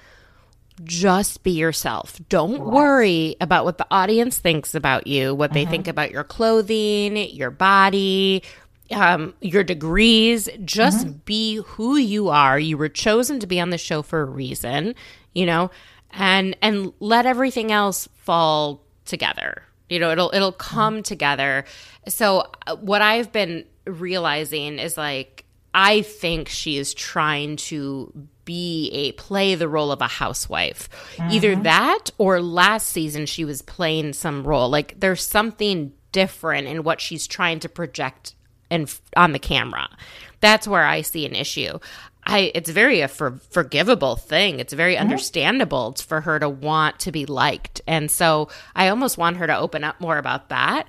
just be yourself. Don't worry about what the audience thinks about you, what they uh-huh. think about your clothing, your body, um, your degrees. Just uh-huh. be who you are. You were chosen to be on the show for a reason, you know, and and let everything else fall together. You know, it'll it'll come uh-huh. together. So uh, what I've been realizing is like I think she is trying to be a play the role of a housewife. Mm-hmm. Either that or last season she was playing some role. Like there's something different in what she's trying to project and on the camera. That's where I see an issue. I it's very a for, forgivable thing. It's very mm-hmm. understandable for her to want to be liked. And so I almost want her to open up more about that.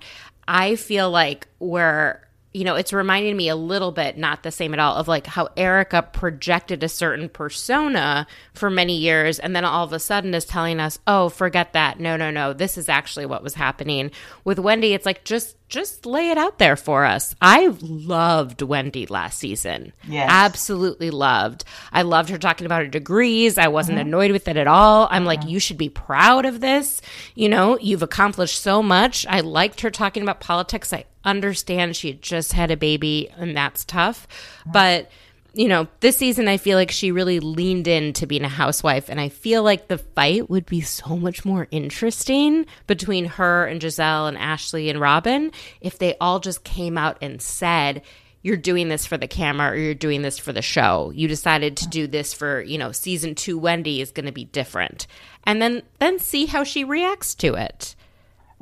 I feel like where you know, it's reminding me a little bit, not the same at all, of like how Erica projected a certain persona for many years and then all of a sudden is telling us, oh, forget that. No, no, no. This is actually what was happening. With Wendy, it's like just just lay it out there for us. I loved Wendy last season. Yes. Absolutely loved. I loved her talking about her degrees. I wasn't mm-hmm. annoyed with it at all. I'm like, you should be proud of this. You know, you've accomplished so much. I liked her talking about politics. I understand she just had a baby and that's tough. But you know, this season I feel like she really leaned into being a housewife, and I feel like the fight would be so much more interesting between her and Gizelle and Ashley and Robyn if they all just came out and said, you're doing this for the camera or you're doing this for the show. You decided to do this for, you know, season 2 Wendy is going to be different. And then then see how she reacts to it.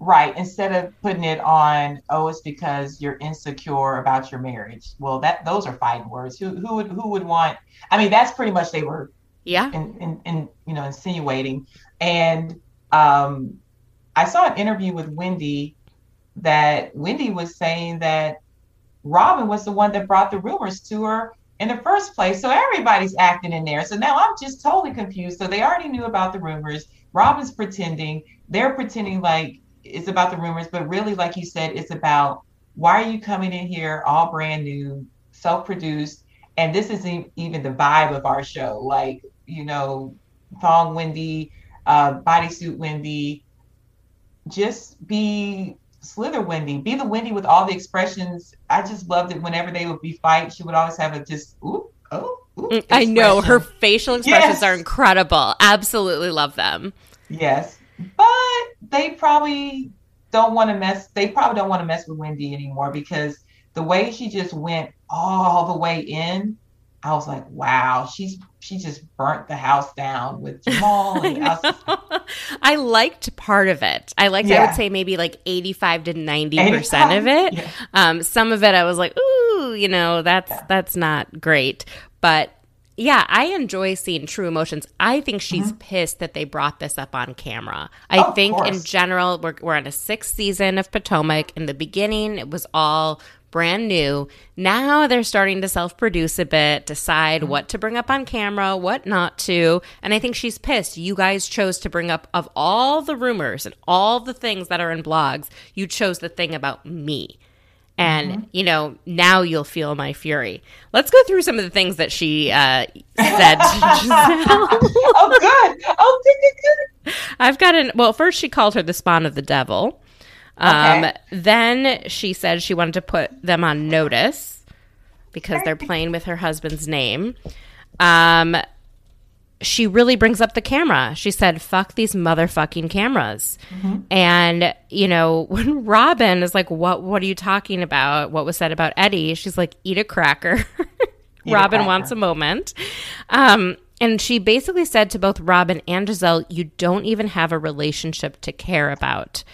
Right. Instead of putting it on, oh, it's because you're insecure about your marriage. Well, that those are fighting words. Who who would who would want? I mean, that's pretty much they were. Yeah. In, in, in you know insinuating, and um, I saw an interview with Wendy that Wendy was saying that Robyn was the one that brought the rumors to her in the first place. So everybody's acting in there. So now I'm just totally confused. So they already knew about the rumors. Robyn's pretending. They're pretending like it's about the rumors, but really, like you said, it's about why are you coming in here all brand new, self-produced, and this isn't even the vibe of our show. Like you know, thong Wendy, uh, bodysuit Wendy, just be Slither Wendy, be the Wendy with all the expressions. I just loved it. Whenever they would be fight, she would always have a just ooh oh. Ooh, I know her facial expressions yes. are incredible. Absolutely love them. Yes, but they probably don't want to mess. They probably don't want to mess with Wendy anymore because the way she just went all the way in, I was like, wow, she's she just burnt the house down with Jamal. I, I, liked part of it. I liked. Yeah. I would say maybe like eighty-five to ninety percent of it. Yeah. Um, some of it, I was like, ooh, you know, that's yeah. that's not great. But yeah, I enjoy seeing true emotions. I think she's mm-hmm. pissed that they brought this up on camera. I oh, think in general, we're, we're on a sixth season of Potomac. In the beginning, it was all brand new. Now they're starting to self produce a bit, decide mm-hmm. what to bring up on camera, what not to. And I think she's pissed. You guys chose to bring up, of all the rumors and all the things that are in blogs, you chose the thing about me. And, mm-hmm. you know, now you'll feel my fury. Let's go through some of the things that she uh, said oh, good. Oh, good, good, good. I've got an, well, first she called her the spawn of the devil. Um, okay. Then she said she wanted to put them on notice because they're playing with her husband's name. Um, she really brings up the camera. She said, fuck these motherfucking cameras. Mm-hmm. And, you know, when Robyn is like, what, what are you talking about? What was said about Eddie? She's like, eat a cracker. Eat Robyn a cracker. wants a moment. Um, and she basically said to both Robyn and Gizelle, you don't even have a relationship to care about.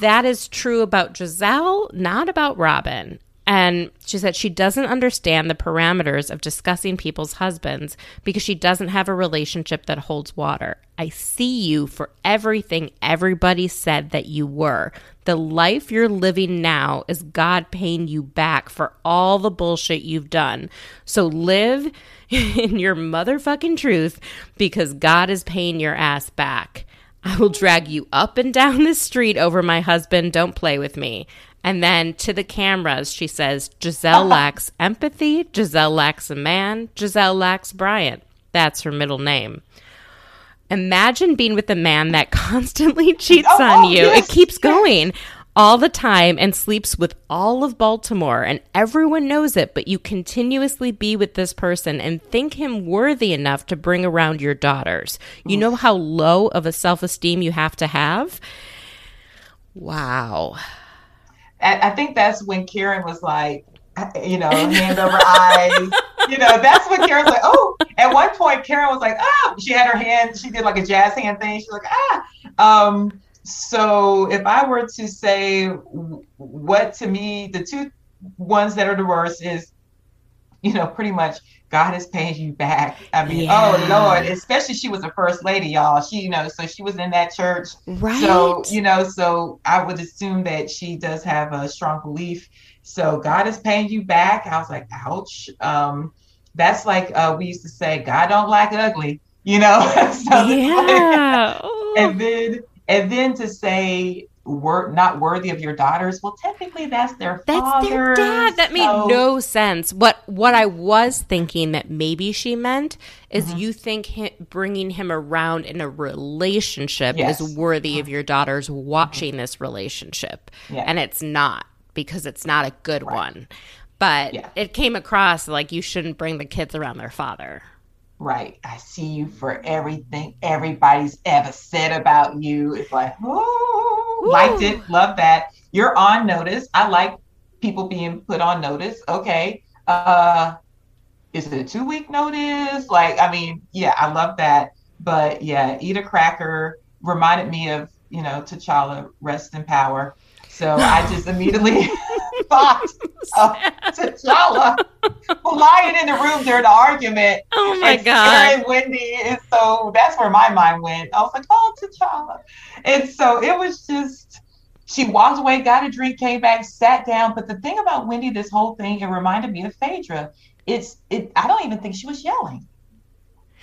That is true about Gizelle, not about Robyn. And she said she doesn't understand the parameters of discussing people's husbands because she doesn't have a relationship that holds water. I see you for everything everybody said that you were. The life you're living now is God paying you back for all the bullshit you've done. So live in your motherfucking truth because God is paying your ass back. I will drag you up and down the street over my husband. Don't play with me. And then to the cameras, she says, Gizelle lacks empathy. Gizelle lacks a man. Gizelle lacks Bryant. That's her middle name. Imagine being with a man that constantly cheats oh, on oh, you. Yes, it keeps yes. going all the time and sleeps with all of Baltimore, and everyone knows it, but you continuously be with this person and think him worthy enough to bring around your daughters. You know how low of a self esteem you have to have? Wow. I think that's when Karen was like, you know, hand over eyes. You know, that's when Karen was like, oh. At one point, Karen was like, ah. She had her hand. She did like a jazz hand thing. She's like, ah. Um, so if I were to say what to me, the two ones that are the worst is you know, pretty much God is paying you back. I mean, Yeah. oh Lord, especially she was the first lady, y'all. She, you know, so she was in that church. Right. So, you know, so I would assume that she does have a strong belief. So God is paying you back. I was like, ouch. Um, that's like uh, we used to say, God don't like ugly, you know. so yeah. And then and then to say wor- not worthy of your daughters well technically that's their That's father their dad. That made no sense. What what I was thinking that maybe she meant is Mm-hmm. you think hi bringing him around in a relationship Yes. is worthy of your daughters watching this relationship, Yeah. and it's not because it's not a good Right. one. But Yeah. it came across like you shouldn't bring the kids around their father. Right. I see you for everything everybody's ever said about you. It's like oh liked it. Love that. You're on notice. I like people being put on notice. Okay. Uh is it a two week notice? Like i mean yeah i love that. But yeah eat a cracker reminded me of you know t'challa rest in power. So i just immediately thought of t'challa lying in the room during the argument Oh my and god. scaring Wendy. And so that's where my mind went. I was like, oh, T'Challa. And so it was just, she walked away, got a drink, came back, sat down. But the thing about Wendy, this whole thing, it reminded me of Phaedra. It's, it. I don't even think she was yelling.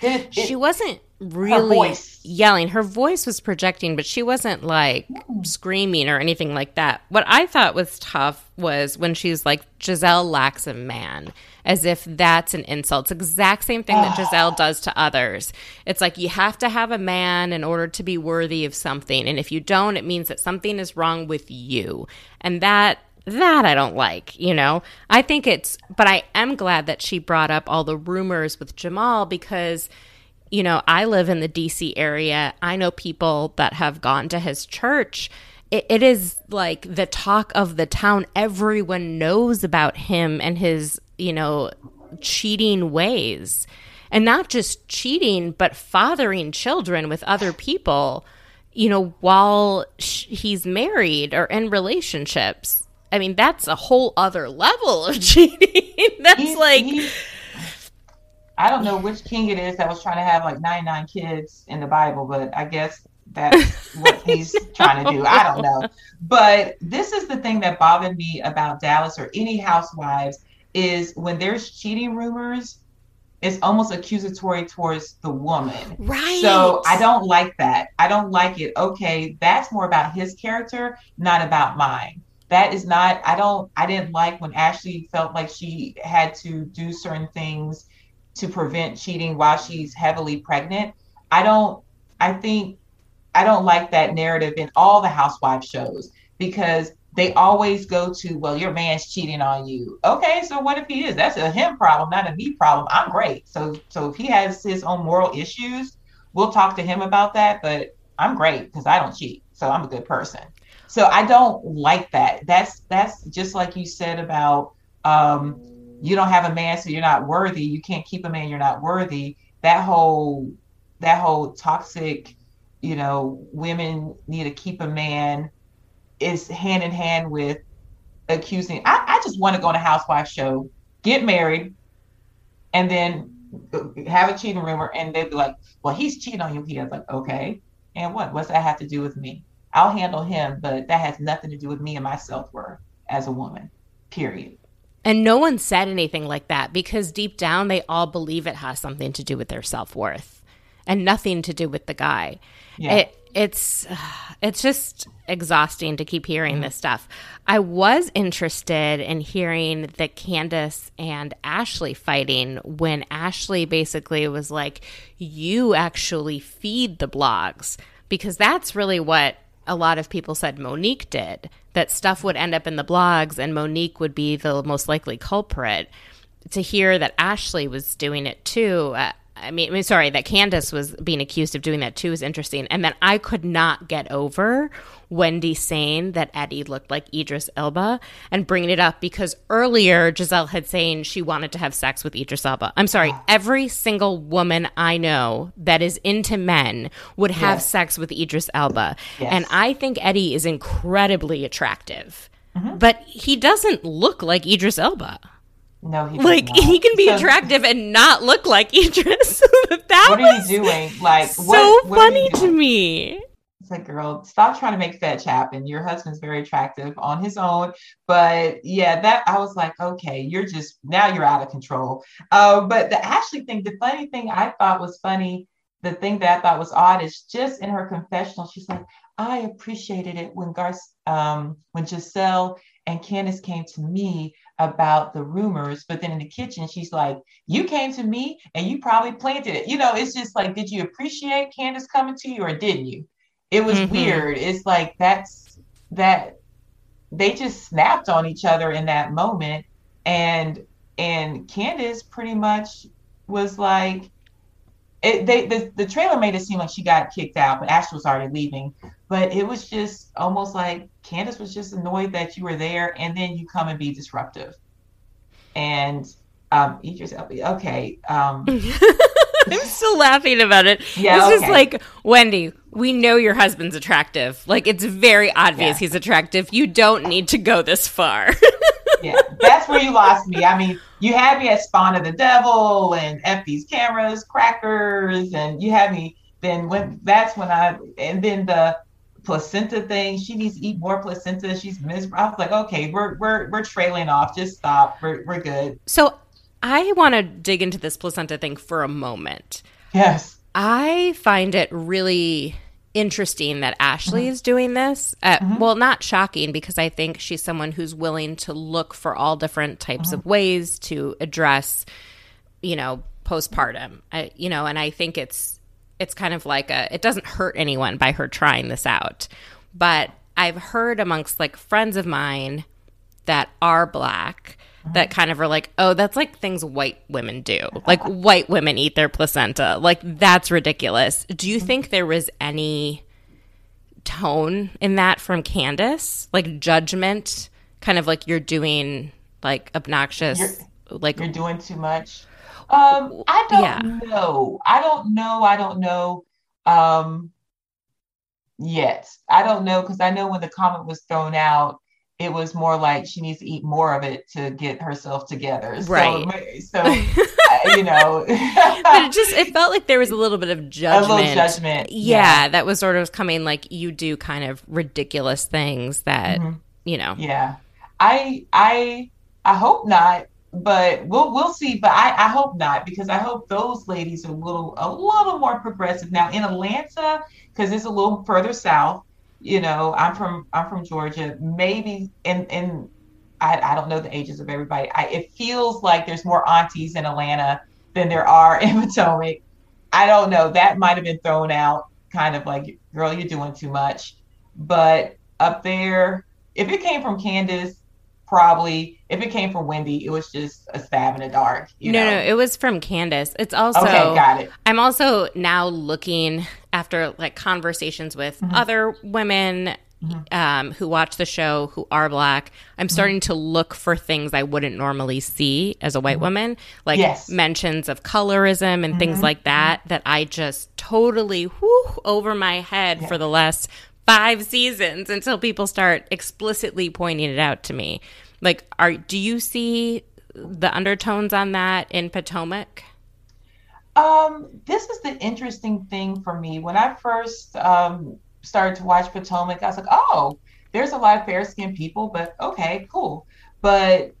It, it, she wasn't really voice. yelling. Her voice was projecting, but she wasn't like screaming or anything like that. What I thought was tough was when she's like, Gizelle lacks a man, as if that's an insult. It's the exact same thing that Gizelle does to others. It's like you have to have a man in order to be worthy of something. And if you don't, it means that something is wrong with you. And that that I don't like, you know. I think it's but I am glad that she brought up all the rumors with Jamal because you know, I live in the DC area. I know people that have gone to his church. It, it is like the talk of the town. Everyone knows about him and his, you know, cheating ways. And not just cheating, but fathering children with other people, you know, while sh- he's married or in relationships. I mean, that's a whole other level of cheating. that's He's- like, he's- I don't know which king it is that was trying to have like 99 kids in the Bible, but I guess that's what he's trying to do. I don't know. But this is the thing that bothered me about Dallas or any housewives is when there's cheating rumors, it's almost accusatory towards the woman. right. So I don't like that. I don't like it. Okay, that's more about his character, not about mine. That is not, I don't, I didn't like when Ashley felt like she had to do certain things to prevent cheating while she's heavily pregnant. I don't, I think, I don't like that narrative in all the housewife shows because they always go to, well, your man's cheating on you. Okay, so what if he is? That's a him problem, not a me problem. I'm great. So, so if he has his own moral issues, we'll talk to him about that. But I'm great because I don't cheat, so I'm a good person. So I don't like that. That's that's just like you said about um, you don't have a man, so you're not worthy. You can't keep a man, you're not worthy. That whole that whole toxic, you know, women need to keep a man is hand in hand with accusing. I, I just want to go on a housewife show, get married, and then uh, have a cheating rumor, and they'd be like, "Well, he's cheating on you." He was like, "Okay, and what? What's that have to do with me? I'll handle him, but that has nothing to do with me and my self worth as a woman. Period." And no one said anything like that because deep down they all believe it has something to do with their self worth and nothing to do with the guy. Yeah. It, it's uh, it's just exhausting to keep hearing this stuff. I was interested in hearing that Candace and Ashley fighting when Ashley basically was like, "You actually feed the blogs," because that's really what a lot of people said Monique did. That stuff would end up in the blogs, and Monique would be the most likely culprit. To hear that Ashley was doing it too, uh, I mean, I mean, sorry, that Candace was being accused of doing that too is interesting. And then I could not get over Wendy saying that Eddie looked like Idris Elba and bringing it up because earlier Gizelle had saying she wanted to have sex with Idris Elba. I'm sorry, every single woman I know that is into men would have Yes. sex with Idris Elba. Yes. And I think Eddie is incredibly attractive. Mm-hmm. But he doesn't look like Idris Elba. No, he like he can be So- attractive and not look like Idris. that What are you doing? Like so what, what funny to me. It's like, girl, stop trying to make fetch happen. Your husband's very attractive on his own. But yeah, that I was like, okay, you're just now you're out of control. Uh, but the Ashley thing, the funny thing I thought was funny, the thing that I thought was odd is just in her confessional, she's like, I appreciated it when Garth, um, when Gizelle and Candace came to me about the rumors, but then in the kitchen, she's like, You came to me and you probably planted it. You know, it's just like, did you appreciate Candace coming to you or didn't you? It was Mhm. weird. It's like that's that they just snapped on each other in that moment. And and Candace pretty much was like it, they the, the trailer made it seem like she got kicked out, but Ashley was already leaving. But it was just almost like Candace was just annoyed that you were there, and then you come and be disruptive. And um, Idris Elba, okay, um, I'm still laughing about it. Yeah, it's just like Wendy. We know your husband's attractive. Like it's very obvious Yeah. he's attractive. You don't need to go this far. yeah, that's where you lost me. I mean, you had me at Spawn of the Devil and F these cameras, crackers, and you had me. Then when that's when I and then the placenta thing. She needs to eat more placenta. She's miserable. I was like, okay, we're we're we're trailing off. Just stop. We're we're good. so I want to dig into this placenta thing for a moment. Yes. I find it really interesting that Ashley Mm-hmm. is doing this. Uh, Well, not shocking because I think she's someone who's willing to look for all different types Mm-hmm. of ways to address, you know, postpartum. I, you know, and I think it's it's kind of like a it doesn't hurt anyone by her trying this out. But I've heard amongst like friends of mine that are black that kind of are like, oh, that's like things white women do. Like white women eat their placenta. Like that's ridiculous. Do you think there was any tone in that from Candace? Like judgment, kind of like you're doing like obnoxious, You're- like You're doing too much. Um, I don't Yeah. know. I don't know. I don't know. Um, yet I don't know because I know when the comment was thrown out, it was more like she needs to eat more of it to get herself together. So, Right. So, uh, you know, but it just it felt like there was a little bit of a judgment. little judgment. Yeah, that was sort of coming like you do kind of ridiculous things that Mhm. you know. Yeah. I I I hope not, but we'll we'll see. But I, I hope not because I hope those ladies are a little a little more progressive now in Atlanta because it's a little further south. You know, I'm from I'm from Georgia. Maybe and and I, I don't know the ages of everybody. I, it feels like there's more aunties in Atlanta than there are in Potomac. I don't know. That might have been thrown out, kind of like, girl, you're doing too much. But up there, if it came from Candace, probably. If it came from Wendy, it was just a stab in the dark. You no, know? no, it was from Candace. It's also okay, got it. I'm also now looking after like conversations with Mm-hmm. other women um, who watch the show who are black. I'm Mm-hmm. starting to look for things I wouldn't normally see as a white woman, like Mm-hmm. Yes. Mm-hmm. mentions of colorism and things like that, that I just totally whoo, over my head for the last five seasons until people start explicitly pointing it out to me. Like, are do you see the undertones on that in Potomac? Um, this is the interesting thing for me. When I first um, started to watch Potomac, I was like, oh, there's a lot of fair skinned people, but okay, cool. But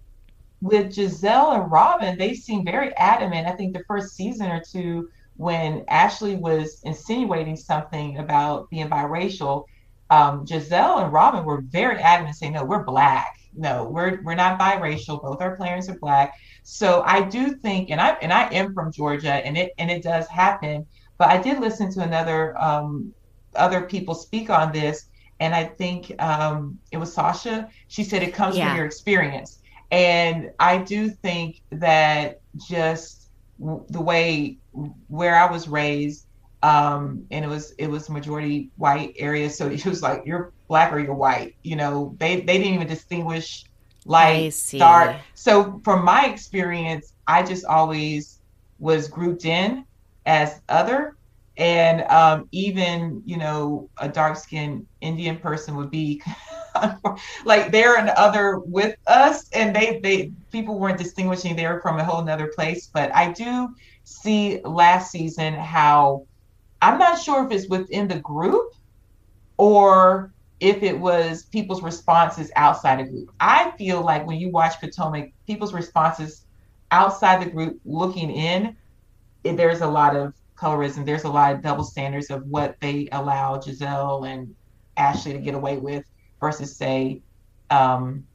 with Gizelle and Robyn, they seem very adamant. I think the first season or two, when Ashley was insinuating something about being biracial, um, Gizelle and Robyn were very adamant, saying, "No, we're black. No, we're we're not biracial. Both our parents are black." So I do think, and I and I am from Georgia, and it and it does happen. But I did listen to another um, other people speak on this, and I think um, it was Sasha. She said it comes Yeah. from your experience, and I do think that just w- the way where I was raised, um, and it was it was majority white area, so it was like you're black or you're white. You know, they they didn't even distinguish light, dark. So from my experience, I just always was grouped in as other. And um, even, you know, a dark skinned Indian person would be like they're an other with us, and they they people weren't distinguishing they were from a whole nother place. But I do see last season how I'm not sure if it's within the group or if it was people's responses outside the group. I feel like when you watch Potomac, people's responses outside the group looking in, there's a lot of colorism. There's a lot of double standards of what they allow Gizelle and Ashley to get away with versus, say, um,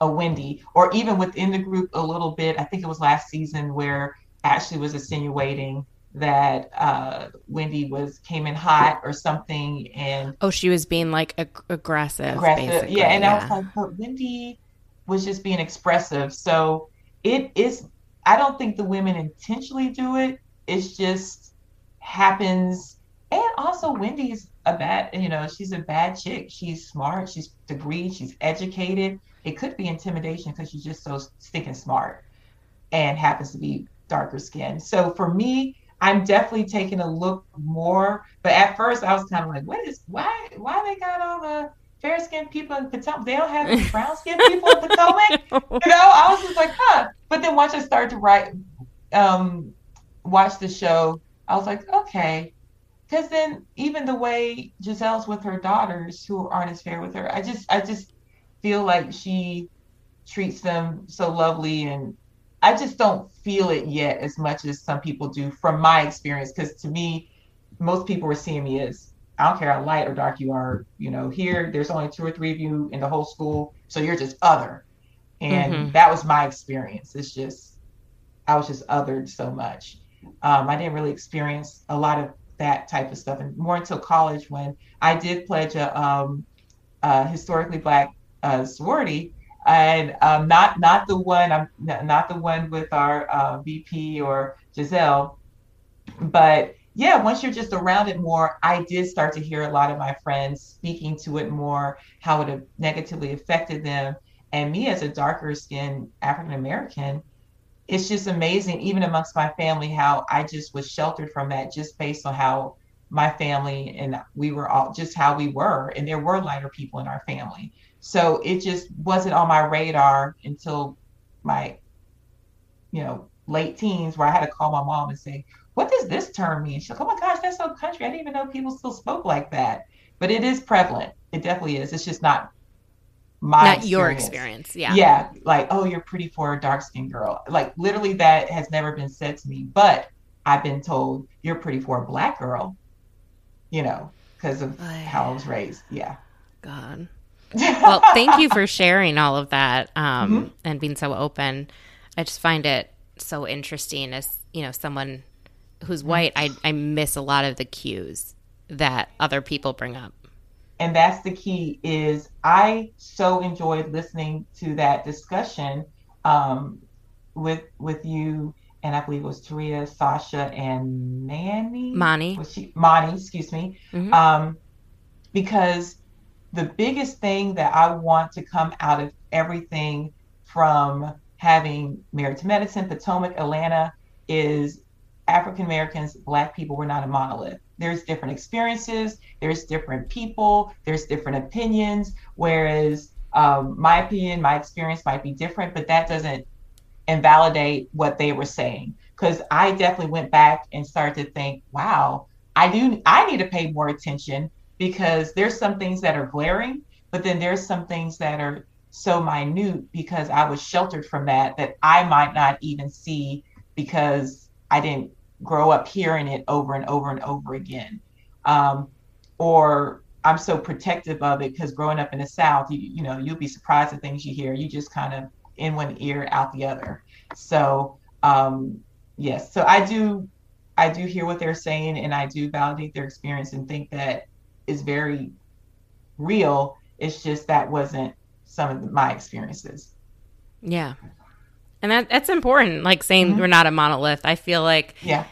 a Wendy, or even within the group a little bit. I think it was last season where Ashley was insinuating that uh, Wendy was came in hot or something, and oh, she was being like ag- aggressive, aggressive, yeah. And yeah. I was like, but Wendy was just being expressive. So it is. I don't think the women intentionally do it. It's just happens. And also, Wendy's a bad, you know, she's a bad chick. She's smart. She's degreed. She's educated. It could be intimidation because she's just so stinking smart and happens to be darker skin. So for me, I'm definitely taking a look more. But at first, I was kind of like, what is why why they got all the fair skinned people in Potomac? They don't have brown skinned people in Potomac. You know, I was just like, huh. But then once I started to write, um, watch the show, I was like, okay. Because then even the way Gizelle's with her daughters who aren't as fair with her, I just I just feel like she treats them so lovely and I just don't feel it yet as much as some people do from my experience. Because to me, most people were seeing me as I don't care how light or dark you are. You know, here there's only two or three of you in the whole school, so you're just other. And mm-hmm. that was my experience. It's just I was just othered so much. Um, I didn't really experience a lot of that type of stuff, and more until college when I did pledge a, um, a historically black uh, sorority and um, not not the one I'm not the one with our uh, VP or Gizelle, but yeah, once you're just around it more, I did start to hear a lot of my friends speaking to it more, how it negatively affected them, and me as a darker skinned African American. It's just amazing, even amongst my family, how I just was sheltered from that just based on how my family and we were all just how we were. And there were lighter people in our family. So it just wasn't on my radar until my, you know, late teens where I had to call my mom and say, what does this term mean? She's like, oh my gosh, that's so country. I didn't even know people still spoke like that. But it is prevalent. It definitely is. It's just not my not experience. your experience. Yeah. Yeah. Like, oh, you're pretty for a dark skinned girl. Like literally that has never been said to me. But I've been told you're pretty for a black girl, you know, because of how I was raised. Yeah. God well, thank you for sharing all of that um, mm-hmm. and being so open. I just find it so interesting as you know someone who's mm-hmm. white. I I miss a lot of the cues that other people bring up. And that's the key. Is I so enjoyed listening to that discussion um, with with you and I believe it was Taria, Sasha, and Manny. Mani. Was she Mani? Excuse me. Mm-hmm. Um, because the biggest thing that I want to come out of everything from having Married to Medicine, Potomac, Atlanta is African Americans, Black people, we're not a monolith. There's different experiences, there's different people, there's different opinions. Whereas um, my opinion, my experience might be different, but that doesn't invalidate what they were saying. Because I definitely went back and started to think, wow, I do, I need to pay more attention because there's some things that are glaring, but then there's some things that are so minute because I was sheltered from that that I might not even see because I didn't grow up hearing it over and over and over again. Um, or I'm so protective of it because growing up in the South, you, you know, you'll be surprised at things you hear. You just kind of in one ear, out the other. So, um, yes, so I do, I do hear what they're saying and I do validate their experience and think that is very real. It's just that wasn't some of my experiences. Yeah. And that that's important. Like saying mm-hmm. we're not a monolith. I feel like Yeah.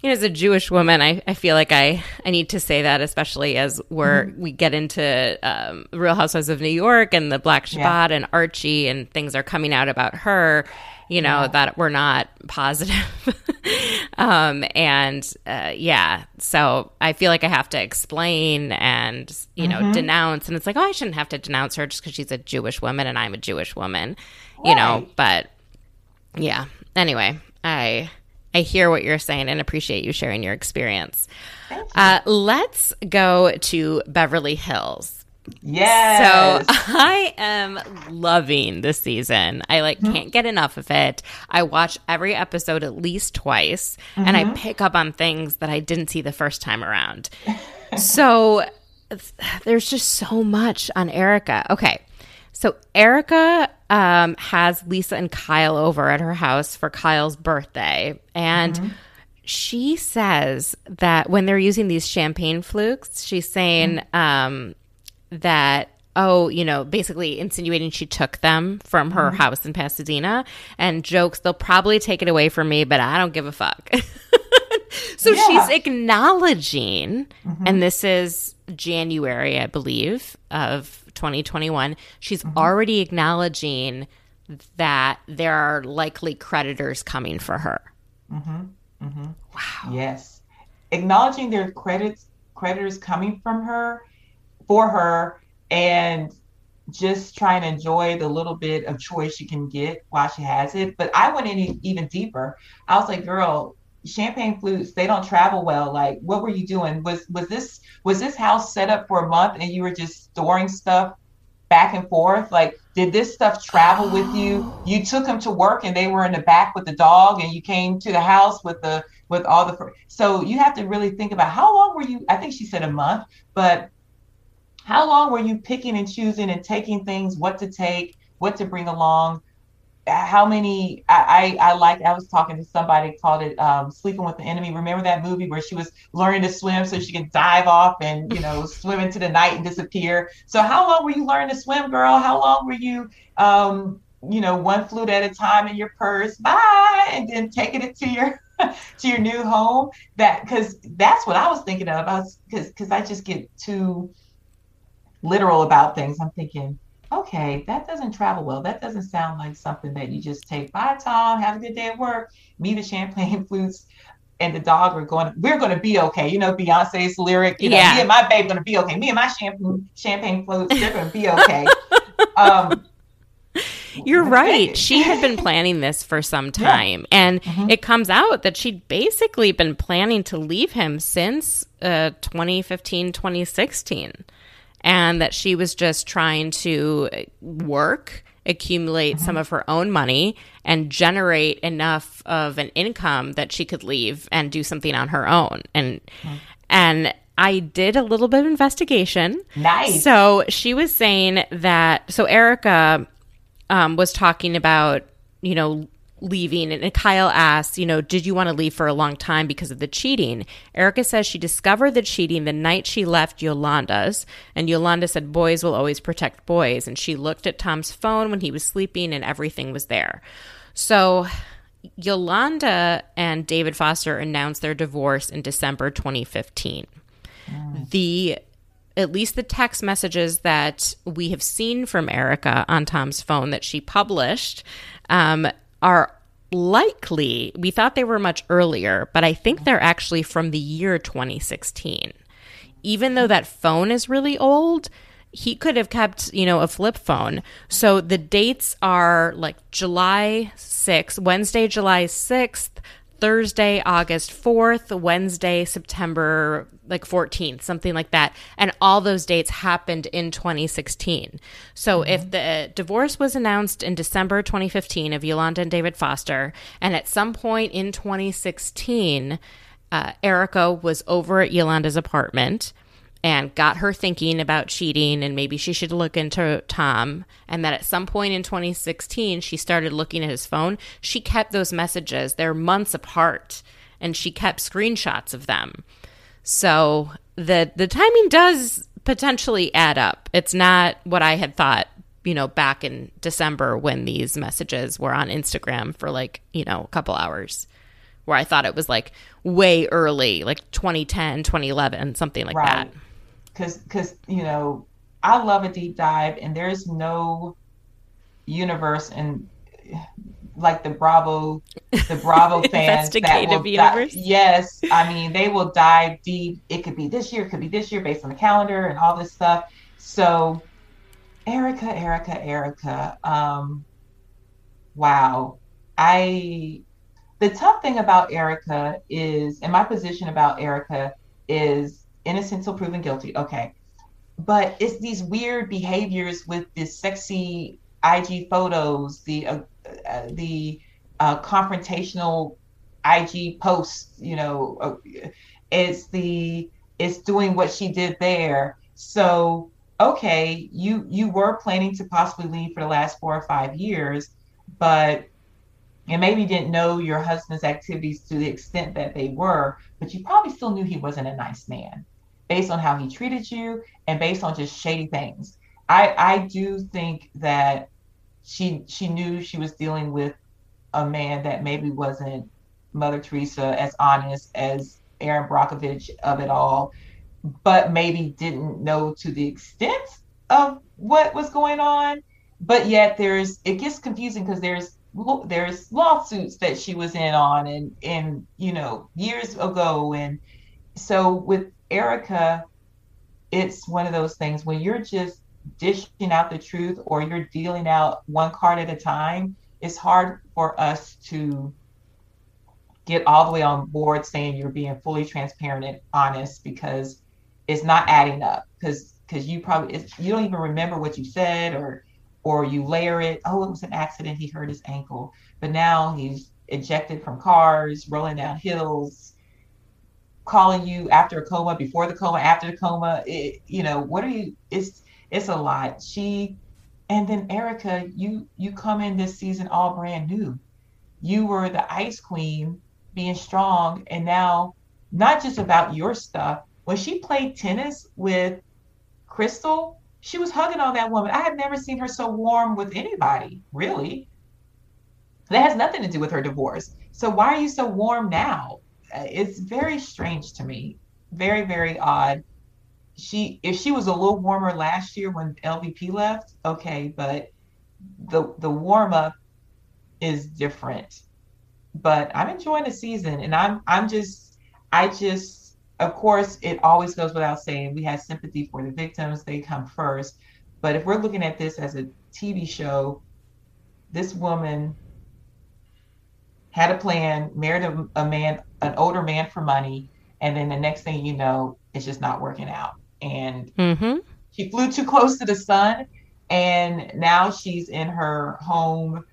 You know, as a Jewish woman, I, I feel like I, I need to say that, especially as we're mm-hmm. we get into um, Real Housewives of New York and the Black Shabbat yeah. and Archie and things are coming out about her. You know, Yeah. that were not positive. um, and uh, yeah, so I feel like I have to explain and, you know, denounce. And it's like, oh, I shouldn't have to denounce her just because she's a Jewish woman and I'm a Jewish woman, you know, but yeah. Anyway, I. I hear what you're saying and appreciate you sharing your experience. You. Uh, let's go to Beverly Hills. Yes. So I am loving this season. I like can't get enough of it. I watch every episode at least twice and I pick up on things that I didn't see the first time around. so there's just so much on Erica. Okay. So Erica um, has Lisa and Kyle over at her house for Kyle's birthday and she says that when they're using these champagne flutes, she's saying um, that oh, you know, basically insinuating she took them from her mm-hmm. house in Pasadena and jokes they'll probably take it away from me, but I don't give a fuck. so Yeah. she's acknowledging, mm-hmm. and this is January, I believe, of 2021. She's mm-hmm. already acknowledging that there are likely creditors coming for her. Wow. Yes. Acknowledging their credits creditors coming from her for her and just trying to enjoy the little bit of choice she can get while she has it. But I went in even deeper. I was like, girl, champagne flutes, they don't travel well. Like, what were you doing? Was was this was this house set up for a month and you were just storing stuff back and forth? Like, did this stuff travel with you? You took them to work and they were in the back with the dog, and you came to the house with the with all the. So you have to really think about how long were you? I think she said a month, but how long were you picking and choosing and taking things, what to take, what to bring along? How many? I I, I like. I was talking to somebody called it um, "Sleeping with the Enemy." Remember that movie where she was learning to swim so she could dive off and you know swim into the night and disappear. So how long were you learning to swim, girl? How long were you? Um, you know, one flute at a time in your purse, bye, and then taking it to your to your new home. That because that's what I was thinking of. I was because because I just get too literal about things. I'm thinking, okay, that doesn't travel well. That doesn't sound like something that you just take. Bye, Tom. Have a good day at work. Me, the champagne flutes, and the dog are going. We're going to be okay. You know Beyonce's lyric. You know, Yeah. me and my babe going to be okay. Me and my champagne champagne flutes, they're going to be okay. um, You're right. She had been planning this for some time. And Mhm. it comes out that she'd basically been planning to leave him since uh, 2015, 2016. And that she was just trying to work, accumulate some of her own money, and generate enough of an income that she could leave and do something on her own. And, and, I did a little bit of investigation. nice. So she was saying that. So Erica um, was talking about, you know, leaving, and Kyle asks, you know, did you want to leave for a long time because of the cheating? Erica says she discovered the cheating the night she left Yolanda's, and Yolanda said boys will always protect boys, and she looked at Tom's phone when he was sleeping, and everything was there. So. Yolanda and David Foster announced their divorce in December 2015 the at least the text messages that we have seen from Erica on Tom's phone that she published um, are likely. We thought they were much earlier, but I think they're actually from the year 2016. Even though that phone is really old, he could have kept, you know, a flip phone. So the dates are like July 6th, Wednesday, July 6th, Thursday, August 4th, Wednesday, September like 14th, something like that. And all those dates happened in 2016. So if the divorce was announced in December 2015 of Yolanda and David Foster, and at some point in 2016, uh, Erica was over at Yolanda's apartment and got her thinking about cheating and maybe she should look into Tom. And that at some point in 2016, she started looking at his phone. She kept those messages, they're months apart, and she kept screenshots of them. So the the timing does potentially add up. It's not what I had thought, you know, back in December when these messages were on Instagram for like, you know, a couple hours. Where I thought it was like way early, like 2010, 2011, something like that. Because because you know I love a deep dive, and there's no universe and like the Bravo, the Bravo fans that will universe. Di- yes, I mean they will dive deep. It could be this year, it could be this year, based on the calendar and all this stuff. So, Erica, Erica, Erica, Um, wow, I. The tough thing about Erica is, and my position about Erica is innocent until proven guilty. Okay, but it's these weird behaviors with this sexy IG photos, the uh, uh, the uh, confrontational IG posts. You know, uh, it's the it's doing what she did there. So okay, you you were planning to possibly leave for the last four or five years, but and maybe didn't know your husband's activities to the extent that they were, but you probably still knew he wasn't a nice man based on how he treated you and based on just shady things. I I do think that she she knew she was dealing with a man that maybe wasn't Mother Teresa as honest as Erin Brockovich of it all, but maybe didn't know to the extent of what was going on. But yet there's it gets confusing because there's there's lawsuits that she was in on and and you know years ago and so with Erika, it's one of those things when you're just dishing out the truth or you're dealing out one card at a time, it's hard for us to get all the way on board saying you're being fully transparent and honest because it's not adding up. Because because you probably you don't even remember what you said or or you layer it. Oh it was an accident. He hurt his ankle. But now he's ejected from cars rolling down hills calling you after a coma, before the coma, after the coma. It, you know, what are you? It's it's a lot. She, and then Erica, you you come in this season all brand new. You were the ice queen, being strong, and now not just about your stuff. When she played tennis with Crystal, she was hugging on that woman. I have never seen her so warm with anybody, really. That has nothing to do with her divorce. So why are you so warm now? It's very strange to me. Very, very odd. She if she was a little warmer last year when LVP left, okay, but the the warm up is different. But I'm enjoying the season and I'm I'm just I just of course it always goes without saying we have sympathy for the victims, they come first. But if we're looking at this as a TV show, this woman had a plan, married a, a man, an older man for money, and then the next thing you know, it's just not working out. And mm-hmm. she flew too close to the sun, and now she's in her home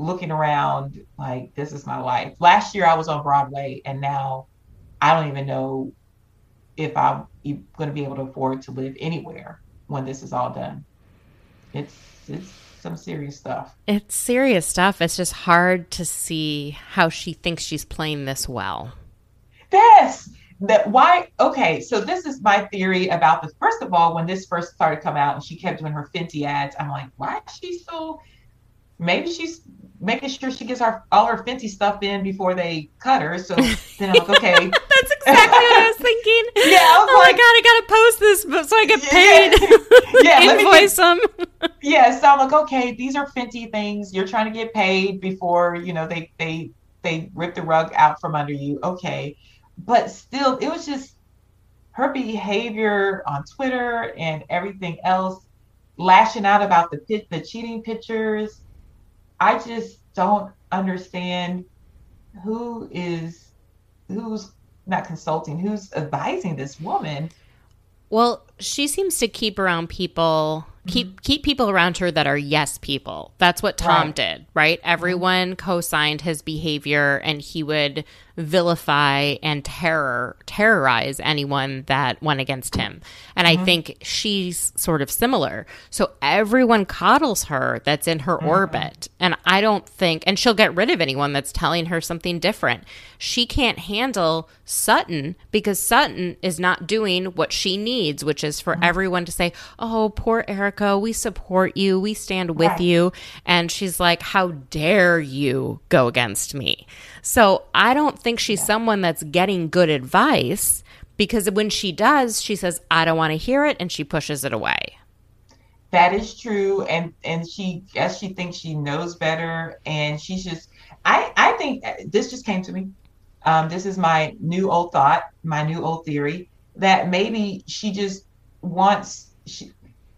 looking around like this is my life. Last year I was on Broadway and now I don't even know if I'm going to be able to afford to live anywhere when this is all done. It's it's some serious stuff. It's serious stuff. It's just hard to see how she thinks she's playing this well. Yes. That why okay, so this is my theory about this. First of all, when this first started coming out and she kept doing her Fenty ads, I'm like, why is she so maybe she's making sure she gets our all her Fenty stuff in before they cut her. So then I'm like, okay. That's exactly what I was thinking. Yeah, I was oh like, my god, I gotta post this so I get paid. Yeah, yeah invoice them. yeah, so I'm like, okay, these are Fenty things. You're trying to get paid before you know they they they rip the rug out from under you. Okay, but still, it was just her behavior on Twitter and everything else, lashing out about the the cheating pictures I just don't understand who is who's not consulting, who's advising this woman. Well, she seems to keep around people keep mm-hmm. keep people around her that are yes people. That's what Tom right. did, right? Everyone mm-hmm. co-signed his behavior and he would vilify and terror terrorize anyone that went against him. And mm-hmm. I think she's sort of similar. So everyone coddles her that's in her mm-hmm. orbit. And I don't think and she'll get rid of anyone that's telling her something different. She can't handle Sutton because Sutton is not doing what she needs, which is for mm-hmm. everyone to say, "Oh, poor Erica, we support you. We stand with right. you." And she's like, "How dare you go against me?" So, I don't think she's yeah. someone that's getting good advice because when she does, she says, I don't want to hear it, and she pushes it away. that is true, and and she as she thinks she knows better, and she's just. I I think uh, this just came to me. Um, this is my new old thought, my new old theory that maybe she just wants she,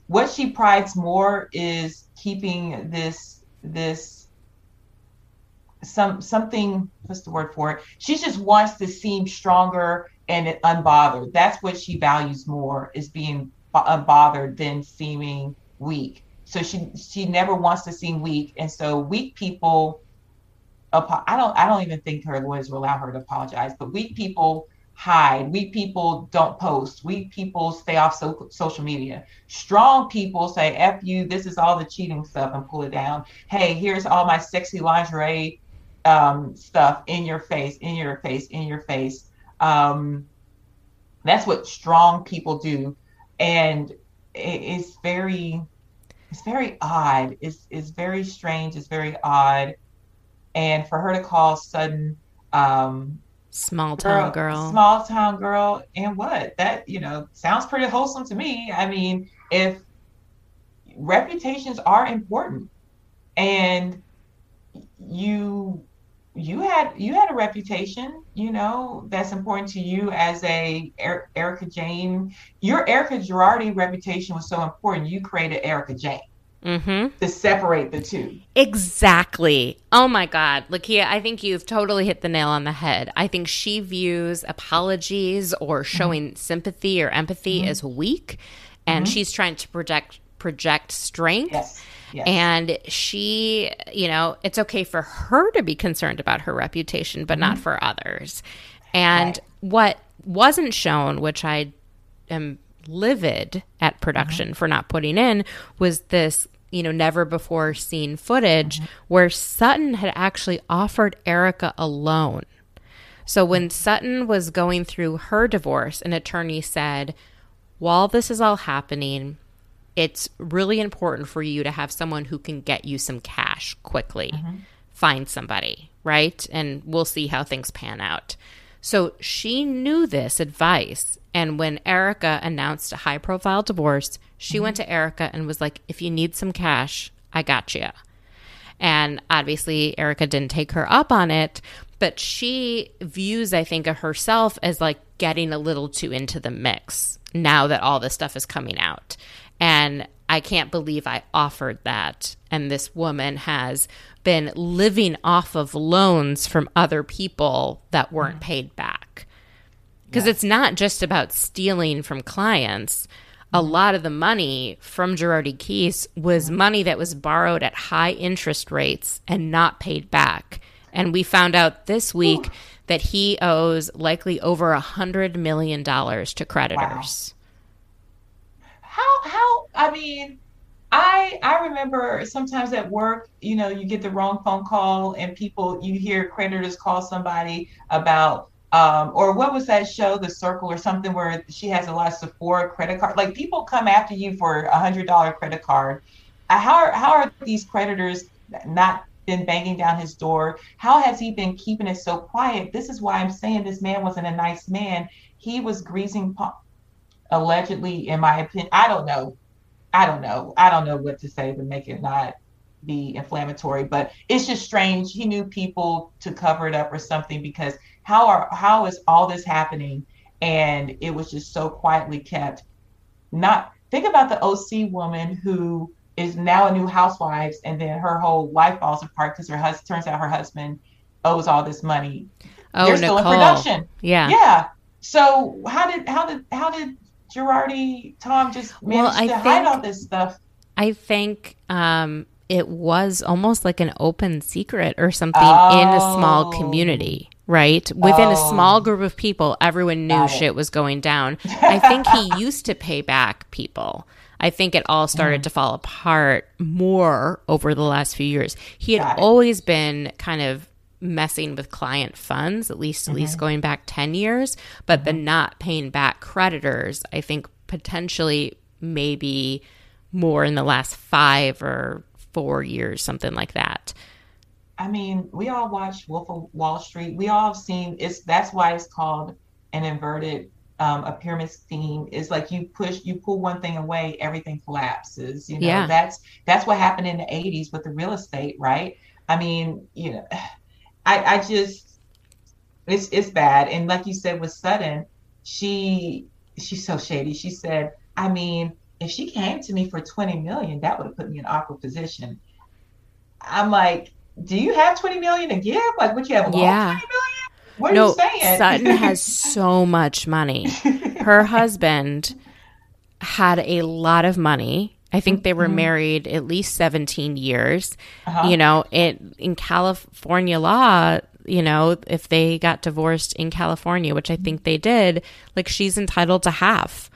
what she prides more is keeping this this some something what's the word for it she just wants to seem stronger and unbothered that's what she values more is being unbothered than seeming weak so she she never wants to seem weak and so weak people i don't i don't even think her lawyers will allow her to apologize but weak people hide. Weak people don't post. Weak people stay off so- social media. Strong people say, F you, this is all the cheating stuff and pull it down. Hey, here's all my sexy lingerie um, stuff in your face, in your face, in your face. Um, that's what strong people do. And it, it's very, it's very odd. It's, it's very strange. It's very odd. And for her to call Sutton um, Small town girl, girl. Small town girl. And what? That, you know, sounds pretty wholesome to me. I mean, if reputations are important and you you had you had a reputation you know that's important to you as a er- erika jayne your Erica girardi reputation was so important you created Erika Jayne. mm-hmm. to separate the two. Exactly. Oh my God. Lakia, I think you've totally hit the nail on the head. I think she views apologies or mm-hmm. showing mm-hmm. sympathy or empathy mm-hmm. as weak, and mm-hmm. she's trying to project project strength. Yes. Yes. And she, you know, it's okay for her to be concerned about her reputation, but not mm-hmm. for others. And right. what wasn't shown, which I am livid at production mm-hmm. for not putting in was this you know never before seen footage mm-hmm. where Sutton had actually offered Erica a loan. So when Sutton was going through her divorce, an attorney said, "While this is all happening, it's really important for you to have someone who can get you some cash quickly. Mm-hmm. Find somebody, right? And we'll see how things pan out." So she knew this advice and when Erica announced a high profile divorce, she mm-hmm. went to Erica and was like, if you need some cash, I got you. And obviously, Erica didn't take her up on it, but she views, I think, of herself as like getting a little too into the mix now that all this stuff is coming out. And I can't believe I offered that. And this woman has been living off of loans from other people that weren't mm-hmm. paid back because yes. it's not just about stealing from clients. A mm-hmm. lot of the money from Girardi Keese was mm-hmm. money that was borrowed at high interest rates and not paid back. And we found out this week Ooh. that he owes likely over a hundred million dollars to creditors. Wow. How how I mean I I remember sometimes at work, you know, you get the wrong phone call and people you hear creditors call somebody about um, or what was that show, The Circle, or something where she has a lot of Sephora credit card. Like people come after you for a hundred dollar credit card. Uh, how are how are these creditors not been banging down his door? How has he been keeping it so quiet? This is why I'm saying this man wasn't a nice man. He was greasing, allegedly, in my opinion. I don't know. I don't know. I don't know what to say to make it not be inflammatory, but it's just strange. He knew people to cover it up or something because how are how is all this happening and it was just so quietly kept not think about the oc woman who is now a new housewives and then her whole life falls apart because her husband turns out her husband owes all this money oh they're Nicole. still in production yeah yeah so how did how did how did girardi tom just manage well, to think, hide all this stuff i think um it was almost like an open secret or something oh. in a small community right? Within oh, a small group of people, everyone knew shit was going down. I think he used to pay back people. I think it all started mm. to fall apart more over the last few years. He had always been kind of messing with client funds, at least mm-hmm. at least mm-hmm. going back 10 years, but mm-hmm. the not paying back creditors, I think potentially maybe more in the last 5 or 4 years, something like that. I mean, we all watched Wolf of Wall Street. We all have seen it's that's why it's called an inverted um, a pyramid scheme is like you push, you pull one thing away, everything collapses. You know, Yeah. that's that's what happened in the '80s with the real estate, right? I mean, you know, I I just it's it's bad. And like you said with Sutton, she she's so shady. She said, I mean, if she came to me for 20 million, that would have put me in an awkward position. I'm like, do you have 20 million to give? Like, would you have Yeah. 20 million? What are no, you saying? Sutton has so much money. Her husband had a lot of money. I think they were Mhm. married at least 17 years. Uh-huh. You know, it in California law, you know, if they got divorced in California, which I think they did, like she's entitled to half.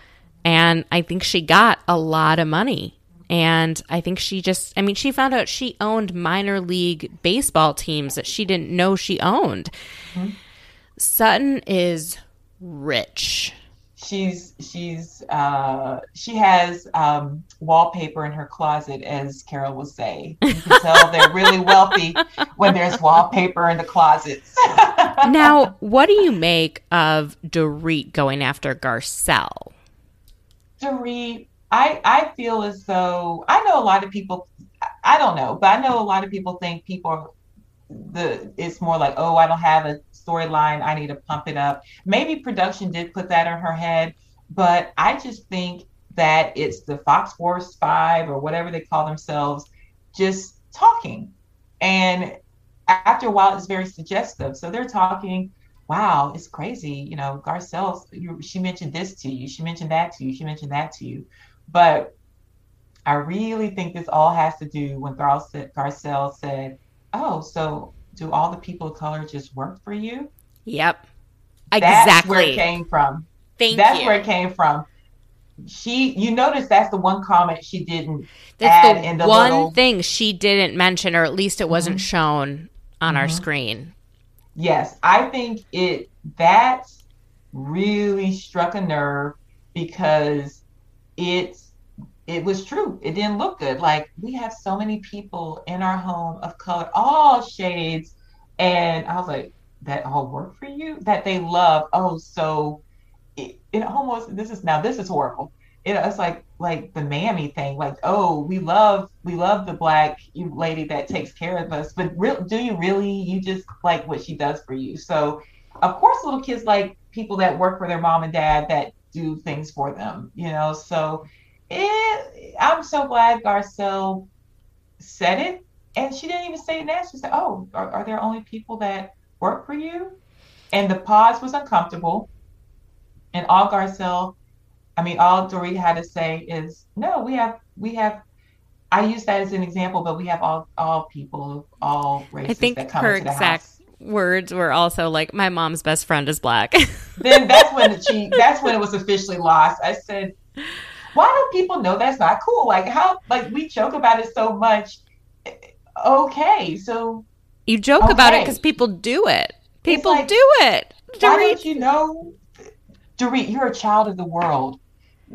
And I think she got a lot of money. And I think she just, I mean, she found out she owned minor league baseball teams that she didn't know she owned. Sutton is rich. She's she's uh she has um wallpaper in her closet as carol will say you can tell they're really wealthy when there's wallpaper in the closets Now, what do you make of Dorit going after Garcelle? Dorit, I I feel as though I know a lot of people. I don't know, but I know a lot of people think people the. It's more like, oh, I don't have a storyline. I need to pump it up. Maybe production did put that in her head, but I just think that it's the Fox Force Five or whatever they call themselves, just talking, and after a while, it's very suggestive. So they're talking wow, it's crazy. You know, Garcelle, she mentioned this to you. She mentioned that to you. She mentioned that to you. But I really think this all has to do when Garcelle, said, oh, so do all the people of color just work for you? Yep. Exactly. That's where it came from. Thank you. that's you. where it came from. She, you notice that's the one comment she didn't That's add the, in the one little- thing she didn't mention, or at least it wasn't Mhm. shown on our Mhm. screen. Yes, I think it that really struck a nerve because it's it was true. It didn't look good. Like we have so many people in our home of color, all shades, and I was like, that all work for you? That they love. Oh, so it, it almost this is now this is horrible. It, it's like like the mammy thing. Like oh, we love we love the black lady that takes care of us, but real, do you really? You just like what she does for you. So of course, little kids like people that work for their mom and dad that do things for them. You know, so it, I'm so glad Garcelle said it, and she didn't even say it now. She said, "Oh, are, are there only people that work for you?" And the pause was uncomfortable. And all Garcelle, I mean, all Dorit had to say is, "No, we have, we have." I use that as an example, but we have all all people, all races I think that come her into the exact house. words were also like, "My mom's best friend is black." Then that's when she, that's when it was officially lost. I said, "Why don't people know that's not cool? Like how, like we joke about it so much." Okay, so you joke about it because people do it. People like, do it. Why don't you know, Dorit, you're a child of the world.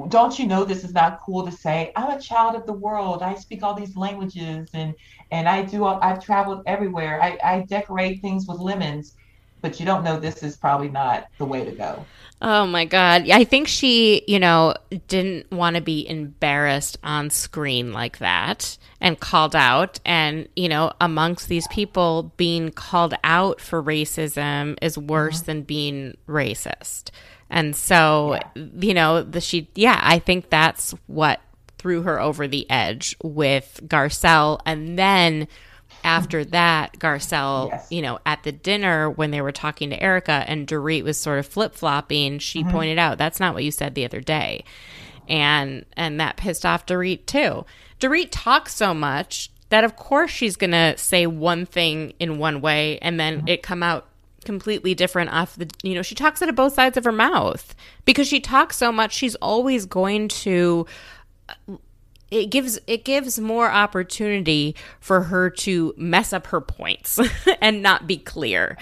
Don't you know this is not cool to say? I'm a child of the world. I speak all these languages and and I do. I've traveled everywhere. I, I decorate things with lemons, but you don't know this is probably not the way to go. Oh my God. I think she, you know, didn't want to be embarrassed on screen like that and called out. And, you know, amongst these people, being called out for racism is worse mm-hmm. than being racist. And so, you know, the she, yeah, I think that's what threw her over the edge with Garcelle. And then after that, Garcelle, Yes. you know, at the dinner when they were talking to Erica and Dorit was sort of flip flopping, she Mm-hmm. pointed out that's not what you said the other day, and and that pissed off Dorit too. Dorit talks so much that of course she's gonna say one thing in one way and then Mm-hmm. it come out completely different off the you know she talks out of both sides of her mouth because she talks so much she's always going to it gives it gives more opportunity for her to mess up her points and not be clear.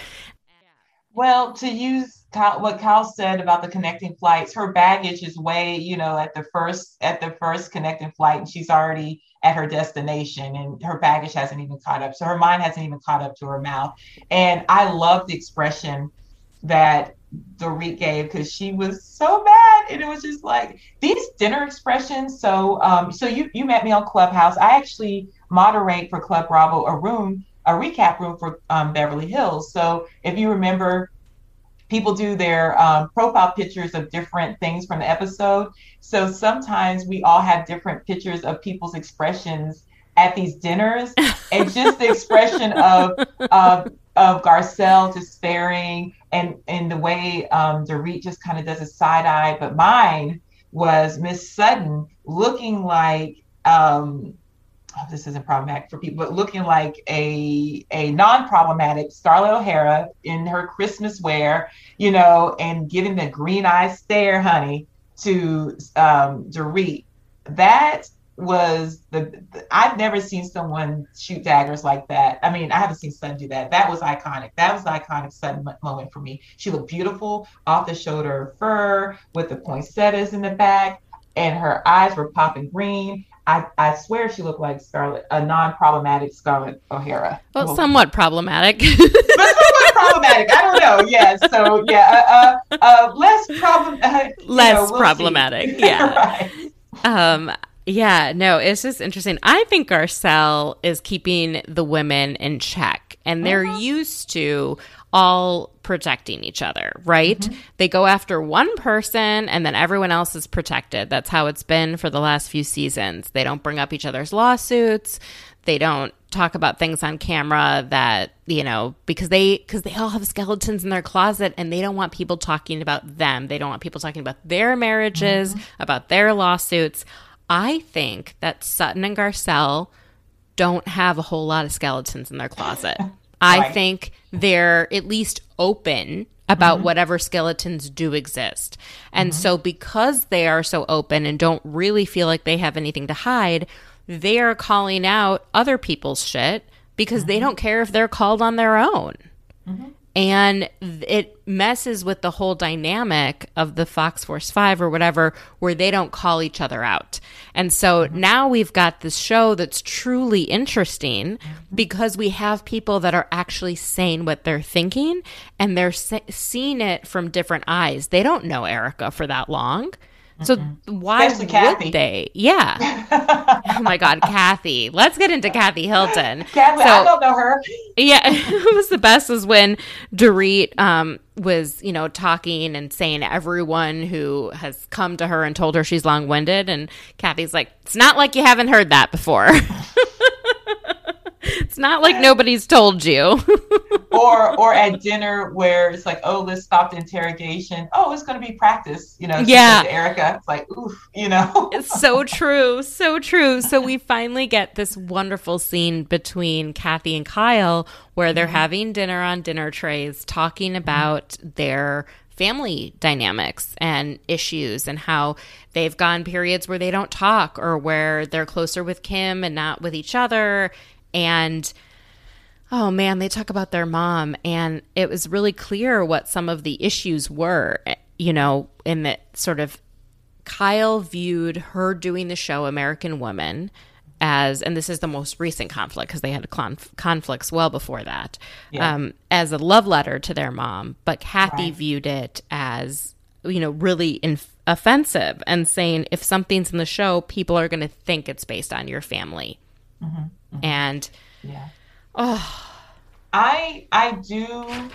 Well, to use Kyle, what Kyle said about the connecting flights, her baggage is way, you know, at the first at the first connecting flight, and she's already at her destination, and her baggage hasn't even caught up. So her mind hasn't even caught up to her mouth. And I love the expression that Dorit gave because she was so mad, and it was just like these dinner expressions. So, um, so you you met me on Clubhouse. I actually moderate for Club Bravo a room, a recap room for um, Beverly Hills. So, if you remember, people do their um, profile pictures of different things from the episode. So sometimes we all have different pictures of people's expressions at these dinners, and just the expression of of of Garcelle despairing and and the way um, Dorit just kind of does a side eye, but mine was Miss Sutton looking like um, oh, this isn't problematic for people, but looking like a a non-problematic Scarlett O'Hara in her Christmas wear, you know, and giving the green eye stare, honey, to um, Dorit. That was the, the, I've never seen someone shoot daggers like that. I mean, I haven't seen Sutton do that. That was iconic. That was the iconic Sutton moment for me. She looked beautiful off the shoulder fur with the poinsettias in the back, and her eyes were popping green. I, I swear she looked like Scarlett, a non-problematic Scarlett O'Hara. Well, oh. somewhat problematic. but somewhat problematic. I don't know. Yeah. So yeah, uh, uh, uh less problem. Less know, we'll problematic. See. Yeah. right. Um, yeah, no, it's just interesting. I think Garcelle is keeping the women in check, and they're uh-huh. used to all protecting each other, right? Mm-hmm. They go after one person and then everyone else is protected. That's how it's been for the last few seasons. They don't bring up each other's lawsuits. They don't talk about things on camera that, you know, because they cuz they all have skeletons in their closet and they don't want people talking about them. They don't want people talking about their marriages, mm-hmm. about their lawsuits. I think that Sutton and Garcelle don't have a whole lot of skeletons in their closet. I think they're at least open about mm-hmm. whatever skeletons do exist. And mm-hmm. so, because they are so open and don't really feel like they have anything to hide, they are calling out other people's shit because mm-hmm. they don't care if they're called on their own. And it messes with the whole dynamic of the Fox Force 5 or whatever where they don't call each other out. And so mm-hmm. now we've got this show that's truly interesting because we have people that are actually saying what they're thinking and they're seeing it from different eyes. They don't know Erica for that long. So mm-hmm. why Especially would Kathy. they? Yeah. oh my God, Kathy. Let's get into Kathy Hilton. Kathy, so, I don't know her. Yeah, it was the best was when Dorit um, was, you know, talking and saying everyone who has come to her and told her she's long winded, and Kathy's like, "It's not like you haven't heard that before." It's not like nobody's told you. or or at dinner where it's like, oh, let's stop the interrogation. Oh, it's going to be practice. You know, yeah. Erika, it's like, oof, you know. it's so true, so true. So we finally get this wonderful scene between Kathy and Kyle where they're mm-hmm. having dinner on dinner trays, talking about mm-hmm. their family dynamics and issues and how they've gone periods where they don't talk or where they're closer with Kim and not with each other and oh man, they talk about their mom, and it was really clear what some of the issues were, you know, in that sort of Kyle viewed her doing the show American Woman as, and this is the most recent conflict because they had conf- conflicts well before that, yeah. um, as a love letter to their mom. But Kathy right. viewed it as, you know, really inf- offensive and saying if something's in the show, people are going to think it's based on your family. Mm-hmm. Mm-hmm. And yeah. Oh. I I do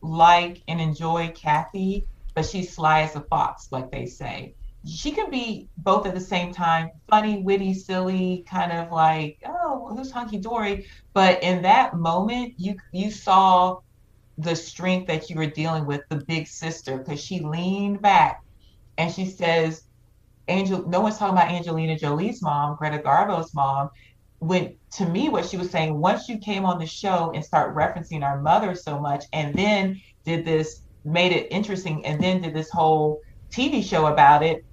like and enjoy Kathy, but she's sly as a fox, like they say. She can be both at the same time funny, witty, silly, kind of like, oh, who's hunky dory? But in that moment, you you saw the strength that you were dealing with, the big sister, because she leaned back and she says, Angel, no one's talking about Angelina Jolie's mom, Greta Garbo's mom when to me what she was saying once you came on the show and start referencing our mother so much and then did this made it interesting and then did this whole tv show about it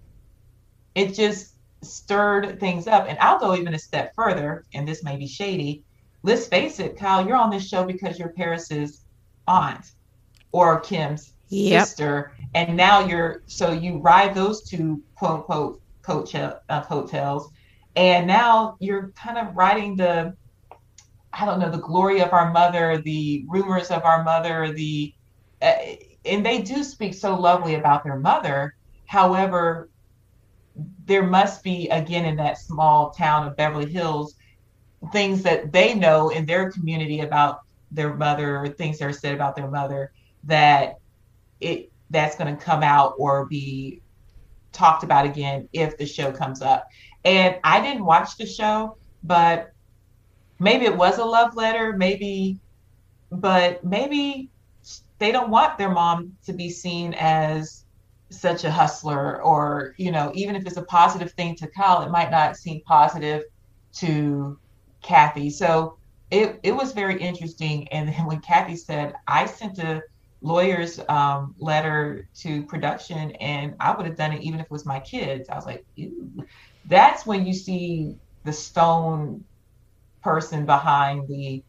it just stirred things up and i'll go even a step further and this may be shady let's face it kyle you're on this show because you're paris's aunt or kim's yep. sister and now you're so you ride those two quote unquote coach uh, coattails and now you're kind of writing the i don't know the glory of our mother the rumors of our mother the uh, and they do speak so lovely about their mother. However, there must be again in that small town of Beverly Hills things that they know in their community about their mother things that are said about their mother that it that's going to come out or be talked about again if the show comes up. And I didn't watch the show, but maybe it was a love letter, maybe, but maybe they don't want their mom to be seen as such a hustler or, you know, even if it's a positive thing to Kyle, it might not seem positive to Kathy. So it, it was very interesting. And then when Kathy said, I sent a lawyer's um, letter to production and I would have done it even if it was my kids. I was like, Ew. That's when you see the stone person behind the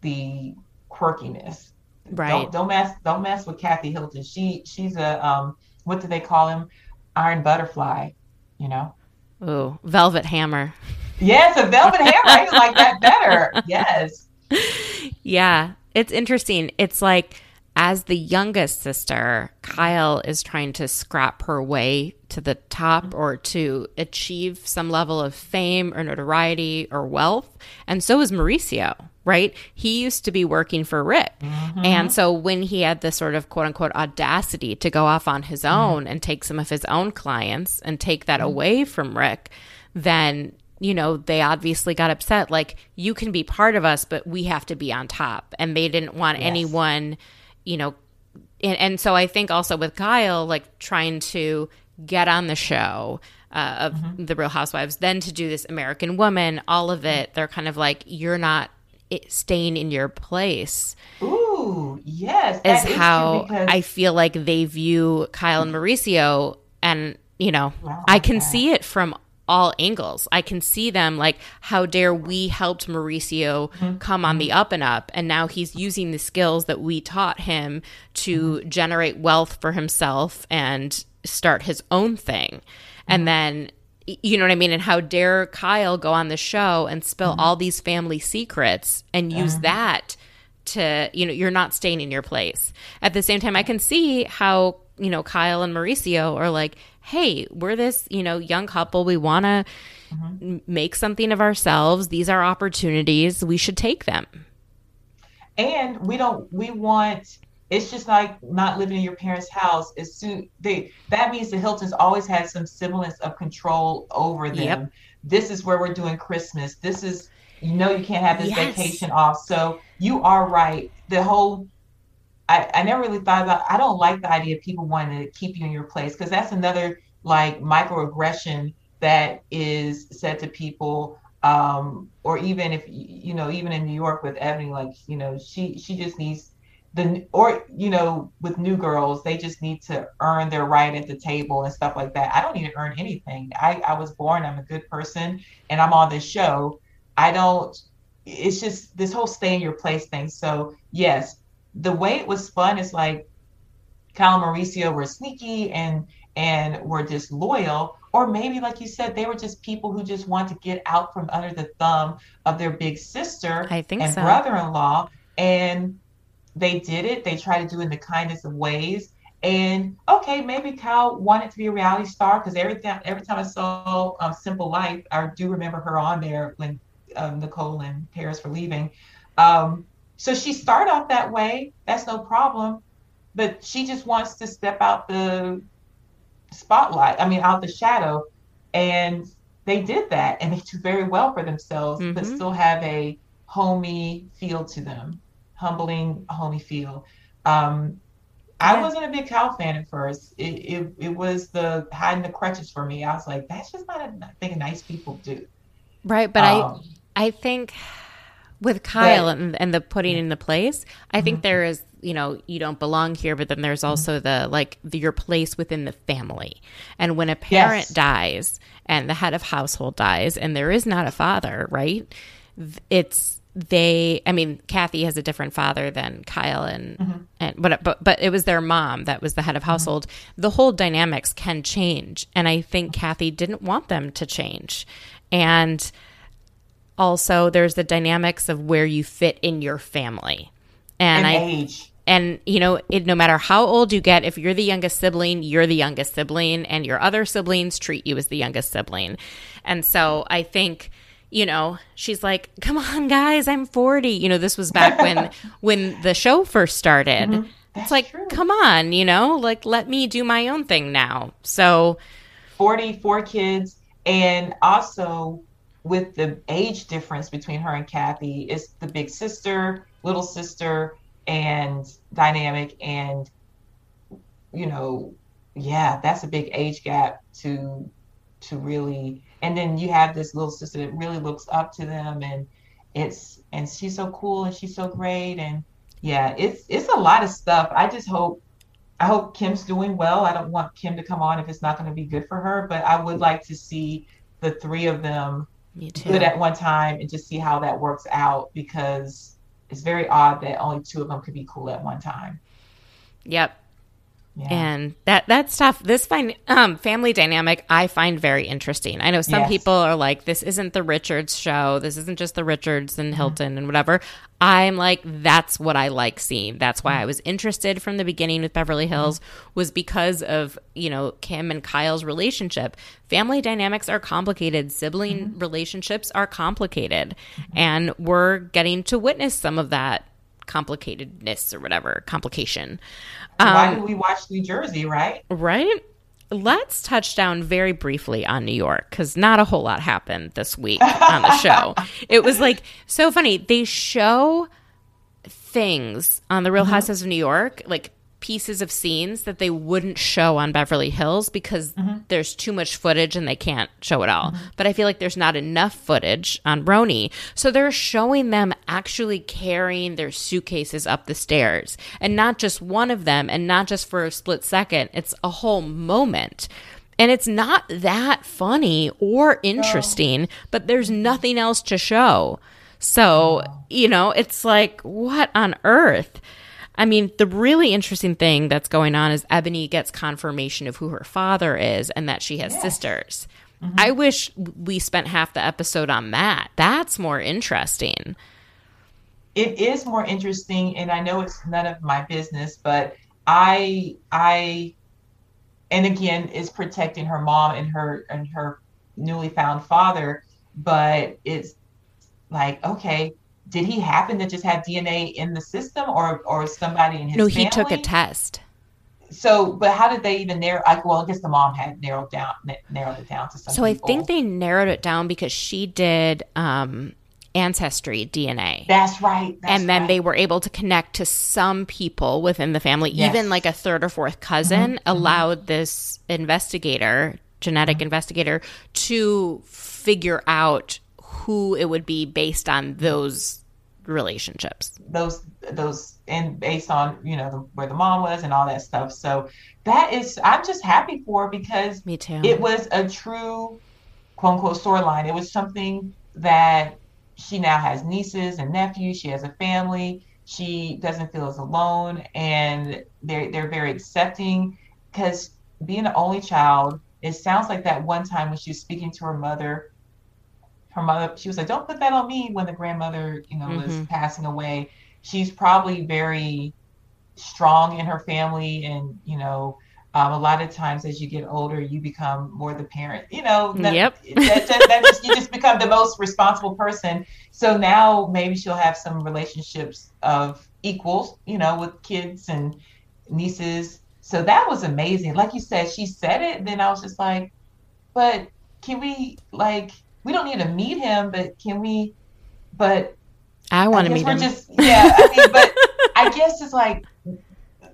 the quirkiness. Right. Don't, don't mess don't mess with Kathy Hilton. She she's a um what do they call him? Iron butterfly, you know? Ooh, velvet hammer. Yes, a velvet hammer. I like that better. Yes. Yeah. It's interesting. It's like as the youngest sister, Kyle is trying to scrap her way to the top or to achieve some level of fame or notoriety or wealth. And so is Mauricio, right? He used to be working for Rick. Mm-hmm. And so when he had the sort of quote unquote audacity to go off on his own mm-hmm. and take some of his own clients and take that mm-hmm. away from Rick, then you know, they obviously got upset. Like, you can be part of us, but we have to be on top. And they didn't want yes. anyone you know, and, and, so I think also with Kyle, like trying to get on the show uh, of mm-hmm. the Real Housewives, then to do this American Woman, all of it, they're kind of like, you're not staying in your place. Ooh, yes. Is, is how because- I feel like they view Kyle and Mauricio. And, you know, wow, I can see it from all angles. I can see them like, how dare we helped Mauricio mm-hmm. come on the up and up, and now he's using the skills that we taught him to mm-hmm. generate wealth for himself and start his own thing. Mm-hmm. And then you know what I mean? And how dare Kyle go on the show and spill mm-hmm. all these family secrets and use mm-hmm. that to, you know, you're not staying in your place. At the same time, I can see how, you know, Kyle and Mauricio are like, hey, we're this, you know, young couple. We want to mm-hmm. make something of ourselves. These are opportunities. We should take them. And we don't, we want, it's just like not living in your parents' house. As soon they, that means the Hiltons always had some semblance of control over them. Yep. This is where we're doing Christmas. This is, you know, you can't have this yes. vacation off. So you are right. The whole I, I never really thought about I don't like the idea of people wanting to keep you in your place because that's another like microaggression that is said to people um, or even if you know even in New York with Ebony like you know she she just needs the or you know with new girls they just need to earn their right at the table and stuff like that. I don't need to earn anything. I i was born i'm a good person and i'm on this show. I don't it's just this whole stay in your place thing. So yes the way it was spun is like Kyle and Mauricio were sneaky and and were disloyal, or maybe like you said, they were just people who just want to get out from under the thumb of their big sister I think and so. brother-in-law, and they did it. They tried to do it in the kindest of ways. And okay, maybe Kyle wanted to be a reality star because every time every time I saw um, Simple Life, I do remember her on there when um, Nicole and Paris were leaving. Um, so she started off that way. That's no problem. But she just wants to step out the spotlight, I mean, out the shadow. And they did that and they do very well for themselves, mm-hmm. but still have a homey feel to them, humbling, homey feel. Um, I wasn't a big Kyle fan at first. It, it, it was the hiding the crutches for me. I was like, that's just not a thing nice people do. Right. But um, I, I think with Kyle but, and, and the putting in the place, I mm-hmm. think there is, you know, you don't belong here, but then there's mm-hmm. also mm-hmm. the like the, your place within the family. And when a parent yes. dies and the head of household dies and there is not a father, right? It's they I mean Kathy has a different father than Kyle and mm-hmm. and but but but it was their mom that was the head of mm-hmm. household. The whole dynamics can change and I think Kathy didn't want them to change. And also there's the dynamics of where you fit in your family. And, and I age. and you know it, no matter how old you get if you're the youngest sibling you're the youngest sibling and your other siblings treat you as the youngest sibling and so i think you know she's like come on guys i'm 40 you know this was back when when the show first started Mm-hmm. it's like true. come on you know like let me do my own thing now so 44 kids and also with the age difference between her and kathy it's the big sister little sister and dynamic and you know yeah that's a big age gap to to really and then you have this little sister that really looks up to them and it's and she's so cool and she's so great and yeah it's it's a lot of stuff i just hope i hope kim's doing well i don't want kim to come on if it's not going to be good for her but i would like to see the three of them good at one time and just see how that works out because it's very odd that only two of them could be cool at one time. Yep. Yeah. And that that stuff, this fine, um, family dynamic, I find very interesting. I know some yes. people are like, "This isn't the Richards show. This isn't just the Richards and Hilton mm-hmm. and whatever." I'm like, that's what I like seeing. That's why I was interested from the beginning with Beverly Hills was because of you know Kim and Kyle's relationship. Family dynamics are complicated. Sibling mm-hmm. relationships are complicated, mm-hmm. and we're getting to witness some of that complicatedness or whatever complication. Um, Why did we watch New Jersey, right? Right. Let's touch down very briefly on New York because not a whole lot happened this week on the show. it was like so funny. They show things on the Real mm-hmm. Housewives of New York, like pieces of scenes that they wouldn't show on Beverly Hills because mm-hmm. there's too much footage and they can't show it all. Mm-hmm. But I feel like there's not enough footage on RHONY. So they're showing them actually carrying their suitcases up the stairs and not just one of them and not just for a split second. It's a whole moment. And it's not that funny or interesting, but there's nothing else to show. So, you know, it's like, what on earth? I mean, the really interesting thing that's going on is Ebony gets confirmation of who her father is and that she has sisters. Mm-hmm. I wish we spent half the episode on that. That's more interesting. It is more interesting, and I know it's none of my business, but I, I, and again, is protecting her mom and her and her newly found father. But it's like, okay, did he happen to just have DNA in the system or or somebody in his No, he family? took a test. So, but how did they even narrow? Like, well, I guess the mom had narrowed down narrowed it down to some. So people. I think they narrowed it down because she did um, ancestry DNA. That's right. That's and then right. they were able to connect to some people within the family, yes. even like a third or fourth cousin, mm-hmm. allowed mm-hmm. this investigator, genetic mm-hmm. investigator, to figure out who it would be based on those relationships. Those those and based on you know the, where the mom was and all that stuff. So that is i'm just happy for because me too. it was a true quote unquote storyline. It was something that she now has nieces and nephews. She has a family. She doesn't feel as alone. And they're they're very accepting because being an only child it sounds like that one time when she was speaking to her mother her mother she was like don't put that on me when the grandmother you know mm-hmm. was passing away she's probably very strong in her family and you know um, a lot of times as you get older you become more the parent you know that, yep. that, that, that just, you just become the most responsible person so now maybe she'll have some relationships of equals you know with kids and nieces so that was amazing like you said she said it then i was just like but can we like we don't need to meet him, but can we? But I want to meet him. Just yeah, I mean, but I guess it's like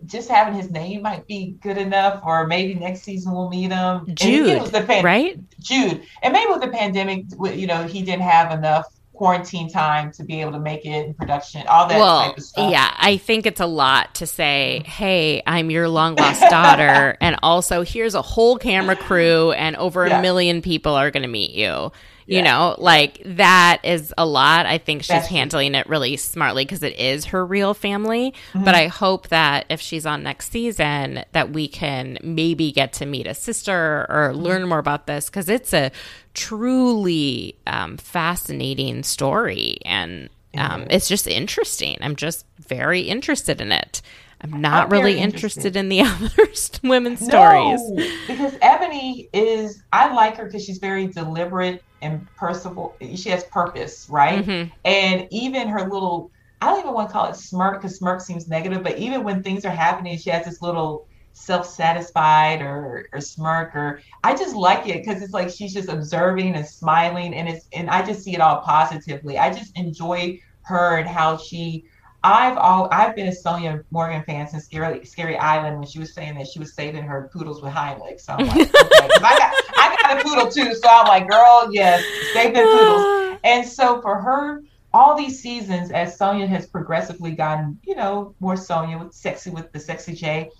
just having his name might be good enough, or maybe next season we'll meet him. Jude, pan- right? Jude, and maybe with the pandemic, you know, he didn't have enough quarantine time to be able to make it in production, all that well, type of stuff. Yeah, I think it's a lot to say, hey, I'm your long lost daughter. and also, here's a whole camera crew, and over yeah. a million people are going to meet you. You know, like that is a lot. I think she's That's handling it really smartly because it is her real family. Mm-hmm. But I hope that if she's on next season, that we can maybe get to meet a sister or mm-hmm. learn more about this because it's a truly um, fascinating story and um, it's just interesting. I'm just very interested in it. I'm not I'm really interested. interested. in the other women's stories. Because Ebony is, I like her because she's very deliberate and percival. She has purpose, right? Mm-hmm. And even her little, I don't even want to call it smirk because smirk seems negative, but even when things are happening, she has this little self-satisfied or, or smirk or I just like it because it's like she's just observing and smiling and it's and I just see it all positively. I just enjoy her and how she I've all I've been a Sonja Morgan fan since Scary Scary Island when she was saying that she was saving her poodles with legs. So I'm like, okay. I got I got a poodle too, so I'm like, girl, yes, save the poodles. And so for her, all these seasons, as Sonja has progressively gotten, you know, more Sonja with sexy with the sexy J,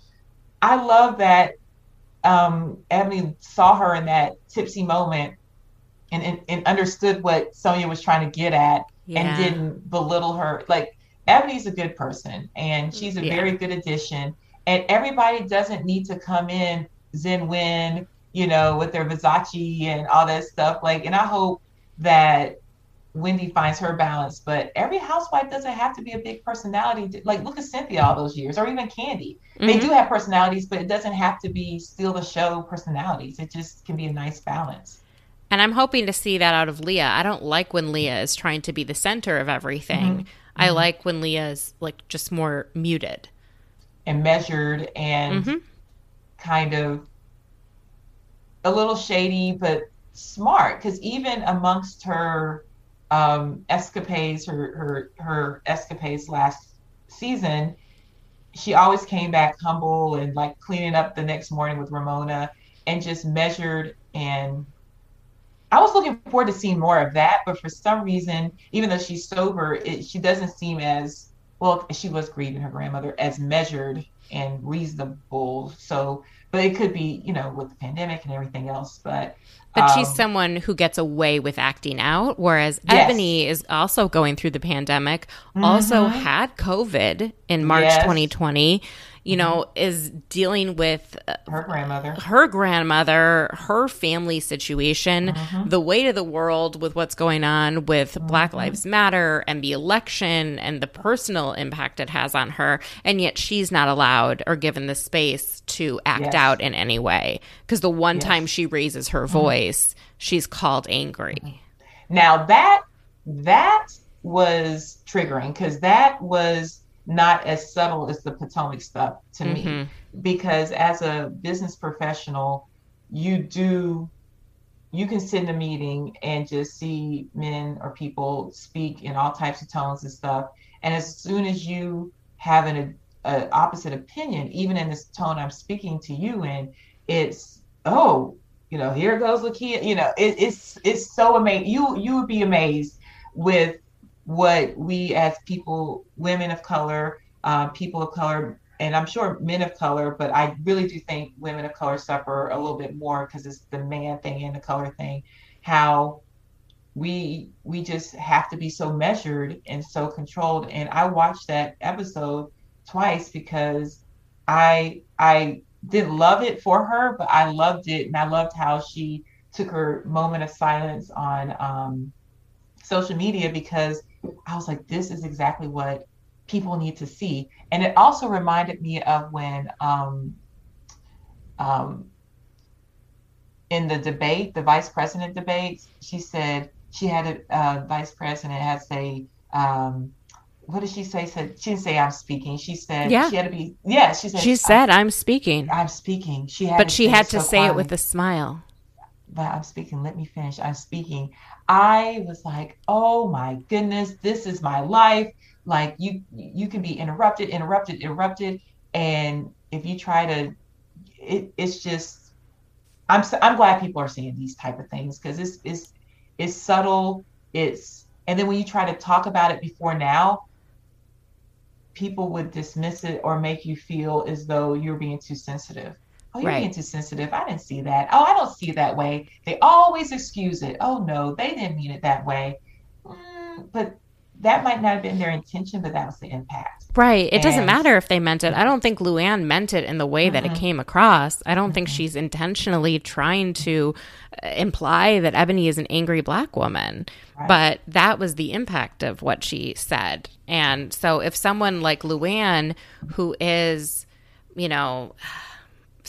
I love that um, Ebony saw her in that tipsy moment and, and, and understood what Sonja was trying to get at yeah. and didn't belittle her. Like Ebony's a good person and she's a yeah. very good addition. And everybody doesn't need to come in Zen Win, you know, with their Versace and all that stuff. Like, and I hope that Wendy finds her balance, but every housewife doesn't have to be a big personality. Like look at Cynthia all those years, or even Kandi. Mm-hmm. They do have personalities, but it doesn't have to be steal the show personalities. It just can be a nice balance. And I'm hoping to see that out of Leah. I don't like when Leah is trying to be the center of everything. Mm-hmm. I mm-hmm. like when Leah is like just more muted and measured and mm-hmm. kind of a little shady, but smart. Because even amongst her um, escapades, her her her escapades last season, she always came back humble and like cleaning up the next morning with Ramona and just measured and I was looking forward to seeing more of that, but for some reason, even though she's sober, it, she doesn't seem as well. She was grieving her grandmother as measured and reasonable. So, but it could be, you know, with the pandemic and everything else. But but um, she's someone who gets away with acting out, whereas yes. Ebony is also going through the pandemic, mm-hmm. also had COVID in March yes. 2020, you know, mm-hmm. is dealing with uh, her grandmother, her grandmother, her family situation, mm-hmm. the weight of the world with what's going on with mm-hmm. Black Lives Matter and the election and the personal impact it has on her. And yet she's not allowed or given the space to act yes. out in any way. Because the one yes. time she raises her mm-hmm. voice, she's called angry. Now that, that was triggering because that was not as subtle as the Potomac stuff to mm-hmm. me. Because as a business professional, you do you can sit in a meeting and just see men or people speak in all types of tones and stuff. And as soon as you have an a opposite opinion, even in this tone I'm speaking to you in, it's oh, you know, here goes Lakia. You know, it, it's it's so amazing. You you would be amazed with what we as people, women of color, uh, people of color, and I'm sure men of color, but I really do think women of color suffer a little bit more because it's the man thing and the color thing. How we we just have to be so measured and so controlled. And I watched that episode twice because I I didn't love it for her, but I loved it, and I loved how she took her moment of silence on um, social media because I was like, this is exactly what people need to see. And it also reminded me of when um, um, in the debate, the vice president debate, she said she had a uh, vice president had a um, what did she say? Said she didn't say I'm speaking. She said yeah. she had to be yeah. She said she said I'm, I'm speaking. I'm speaking. She had but she had to so say quietly. it with a smile. But I'm speaking. Let me finish. I'm speaking. I was like, oh my goodness, this is my life. Like you, you can be interrupted, interrupted, interrupted, and if you try to, it, it's just. I'm I'm glad people are seeing these type of things because it's it's it's subtle. It's and then when you try to talk about it before now, people would dismiss it or make you feel as though you're being too sensitive. Oh, you're right. being too sensitive. I didn't see that. Oh, I don't see it that way. They always excuse it. Oh no, they didn't mean it that way. Mm, but that might not have been their intention, but that was the impact. Right. It doesn't matter if they meant it. I don't think Luann meant it in the way that it came across. I don't think she's intentionally trying to uh, imply that Ebony is an angry black woman. But that was the impact of what she said. And so if someone like Luann, who is, you know,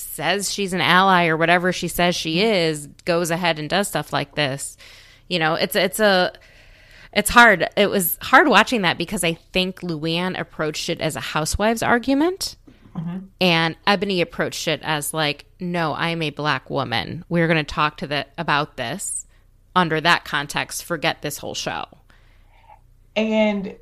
says she's an ally or whatever she says she mm-hmm. is, goes ahead and does stuff like this, you know, it's it's a it's hard. It was hard watching that because I think Luann approached it as a housewives argument. Mm-hmm. And Ebony approached it as like, no, I'm a black woman. We're going to talk to the about this under that context. Forget this whole show. And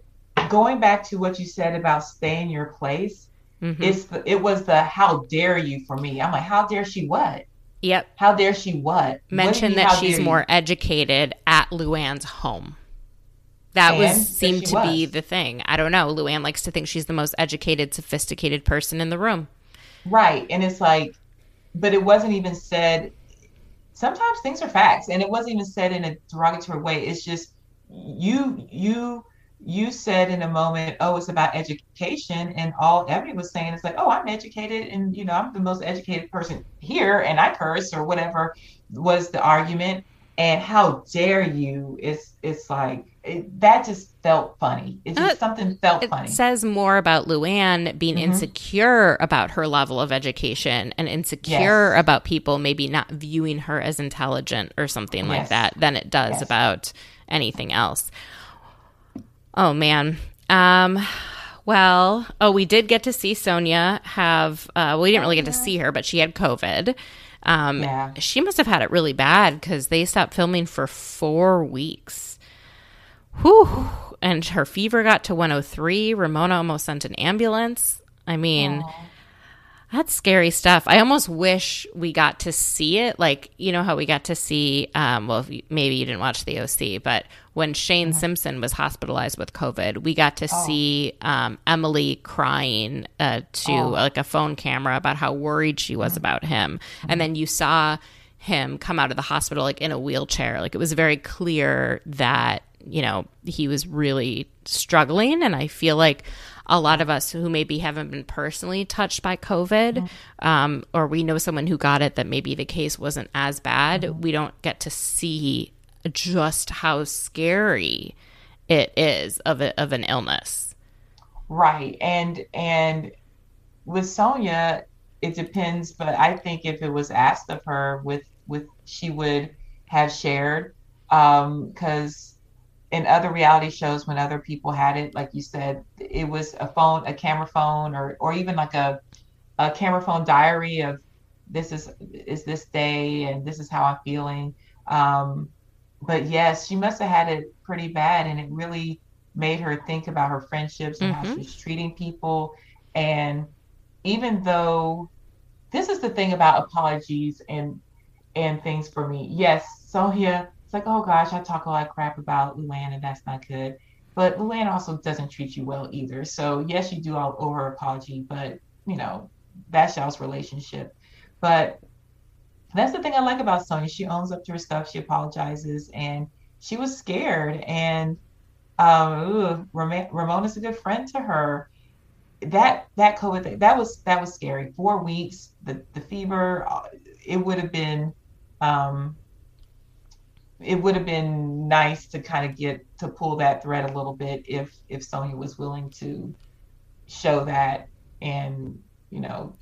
going back to what you said about stay in your place, Mm-hmm. it's the, it was the how dare you for me. I'm like, how dare she what? Yep. How dare she what? What do you Mention that she's dare you? more educated at Luann's home. That And was seemed to be the thing. I don't know. Luann likes to think she's the most educated, sophisticated person in the room. Right. And it's like, but it wasn't even said. Sometimes things are facts, and it wasn't even said in a derogatory way. It's just you, you, you said in a moment, oh, it's about education, and all Ebony was saying is like, oh, I'm educated, and you know, I'm the most educated person here, and I curse or whatever was the argument. And how dare you? It's it's like it, that just felt funny. It just Uh, something felt It funny. It says more about Luann being Mm-hmm. insecure about her level of education and insecure Yes. about people maybe not viewing her as intelligent or something like that than it does Yes. about anything else. Oh man. Um well, oh, we did get to see Sonja have uh well, we didn't really get to see her, but she had COVID. Um Yeah. she must have had it really bad cuz they stopped filming for 4 weeks. Whew. And her fever got to 103. Ramona almost sent an ambulance. I mean, that's scary stuff. I almost wish we got to see it. Like, you know how we got to see, um, well, you- maybe you didn't watch the OC, but when Shane Simpson was hospitalized with COVID, we got to see um, Emily crying uh, to like a phone camera about how worried she was about him. And then you saw him come out of the hospital like in a wheelchair. Like it was very clear that, you know, he was really struggling. And I feel like a lot of us who maybe haven't been personally touched by COVID, um, or we know someone who got it that maybe the case wasn't as bad, we don't get to see just how scary it is of a, of an illness. Right. And and with Sonja, it depends, but I think if it was asked of her with with she would have shared um cuz in other reality shows when other people had it like you said it was a phone a camera phone or or even like a a camera phone diary of this is is this day and this is how I'm feeling. Um but yes she must have had it pretty bad and it really made her think about her friendships and how Mhm. she was treating people. And even though this is the thing about apologies and and things for me. Yes sonja it's like oh gosh i talk a lot of crap about luann and that's not good. But luann also doesn't treat you well either. So yes you do all over apology but you know that's y'all's relationship. But that's the thing i like about sonja she owns up to her stuff. She apologizes and she was scared. And um ooh, Ram- ramona's a good friend to her. That that COVID thing that was that was scary. Four weeks, the the fever, uh, it would have been, um, it would have been nice to kind of get to pull that thread a little bit if if Sonja was willing to show that and you know,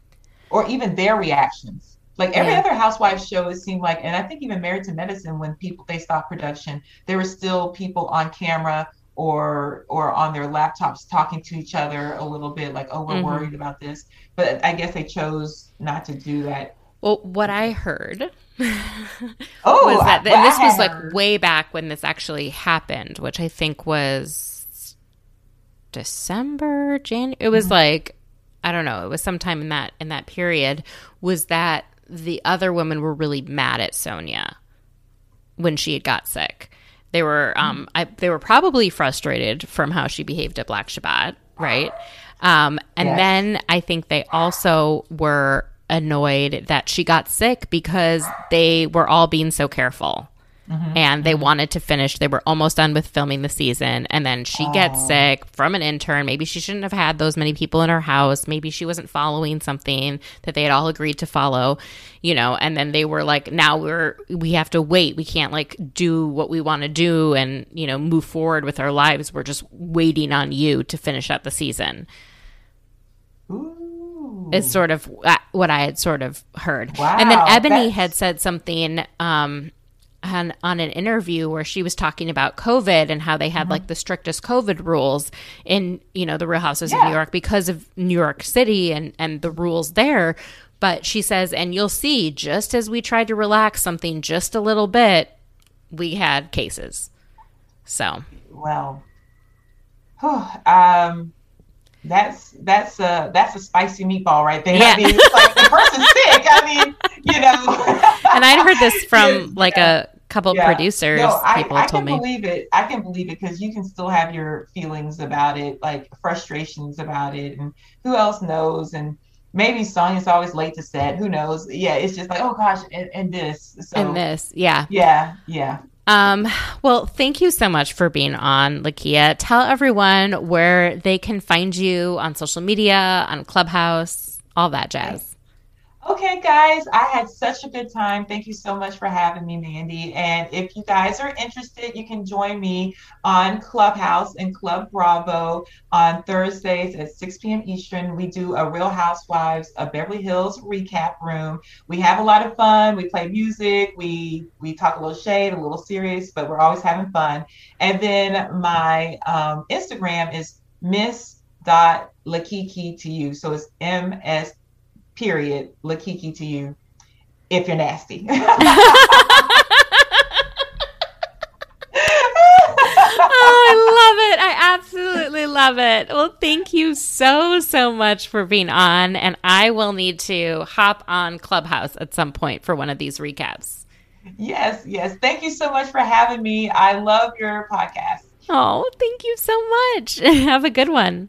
or even their reactions. Like every Yeah. other housewife show, it seemed like, and I think even Married to Medicine, when people they stopped production, there were still people on camera or or on their laptops talking to each other a little bit like oh we're Mhm. worried about this but i guess they chose not to do that Well, what I heard oh was that, and this was like way back when this actually happened, which I think was December, January. It was like I don't know. It was sometime in that in that period. Was that the other women were really mad at Sonja when she had got sick? They were um I, they were probably frustrated from how she behaved at Black Shabbat, right? Um, and Yes. then I think they also were annoyed that she got sick because they were all being so careful. Mm-hmm. And they mm-hmm. wanted to finish. They were almost done with filming the season. And then she gets sick from an intern. Maybe she shouldn't have had those many people in her house. Maybe she wasn't following something that they had all agreed to follow, you know. And then they were like, now we're, we have to wait. We can't like do what we want to do and, you know, move forward with our lives. We're just waiting on you to finish up the season. Ooh. Is sort of what I had sort of heard. Wow, and then Ebony that's... had said something um, on, on an interview where she was talking about COVID and how they had mm-hmm. like the strictest COVID rules in, you know, the Real Houses yeah. of New York because of New York City and, and the rules there. But she says, and you'll see, just as we tried to relax something just a little bit, we had cases. So, well, oh, um, that's that's a that's a spicy meatball right there. Yeah. I mean, like the person's sick. I mean, you know. and I'd heard this from like a couple yeah. producers. No, I, people I can me. believe it. I can believe it because you can still have your feelings about it, like frustrations about it, and who else knows? And maybe Sonja's always late to set. Who knows? Yeah, it's just like, oh gosh, and, and this. So, and this, yeah, yeah, yeah. Um, well, thank you so much for being on, Lakia. Tell everyone where they can find you on social media, on Clubhouse, all that jazz. Okay, guys, I had such a good time. Thank you so much for having me, Mandy. And if you guys are interested, you can join me on Clubhouse and Club Bravo on Thursdays at 6 p.m. Eastern. We do a Real Housewives of Beverly Hills recap room. We have a lot of fun. We play music. We we talk a little shade, a little serious, but we're always having fun. And then my um, Instagram is Miss dot Lakiki to you. So it's M S period, Lakiki to you if you're nasty. oh, I love it. I absolutely love it. Well, thank you so, so much for being on. And I will need to hop on Clubhouse at some point for one of these recaps. Yes, yes. Thank you so much for having me. I love your podcast. Oh, thank you so much. Have a good one.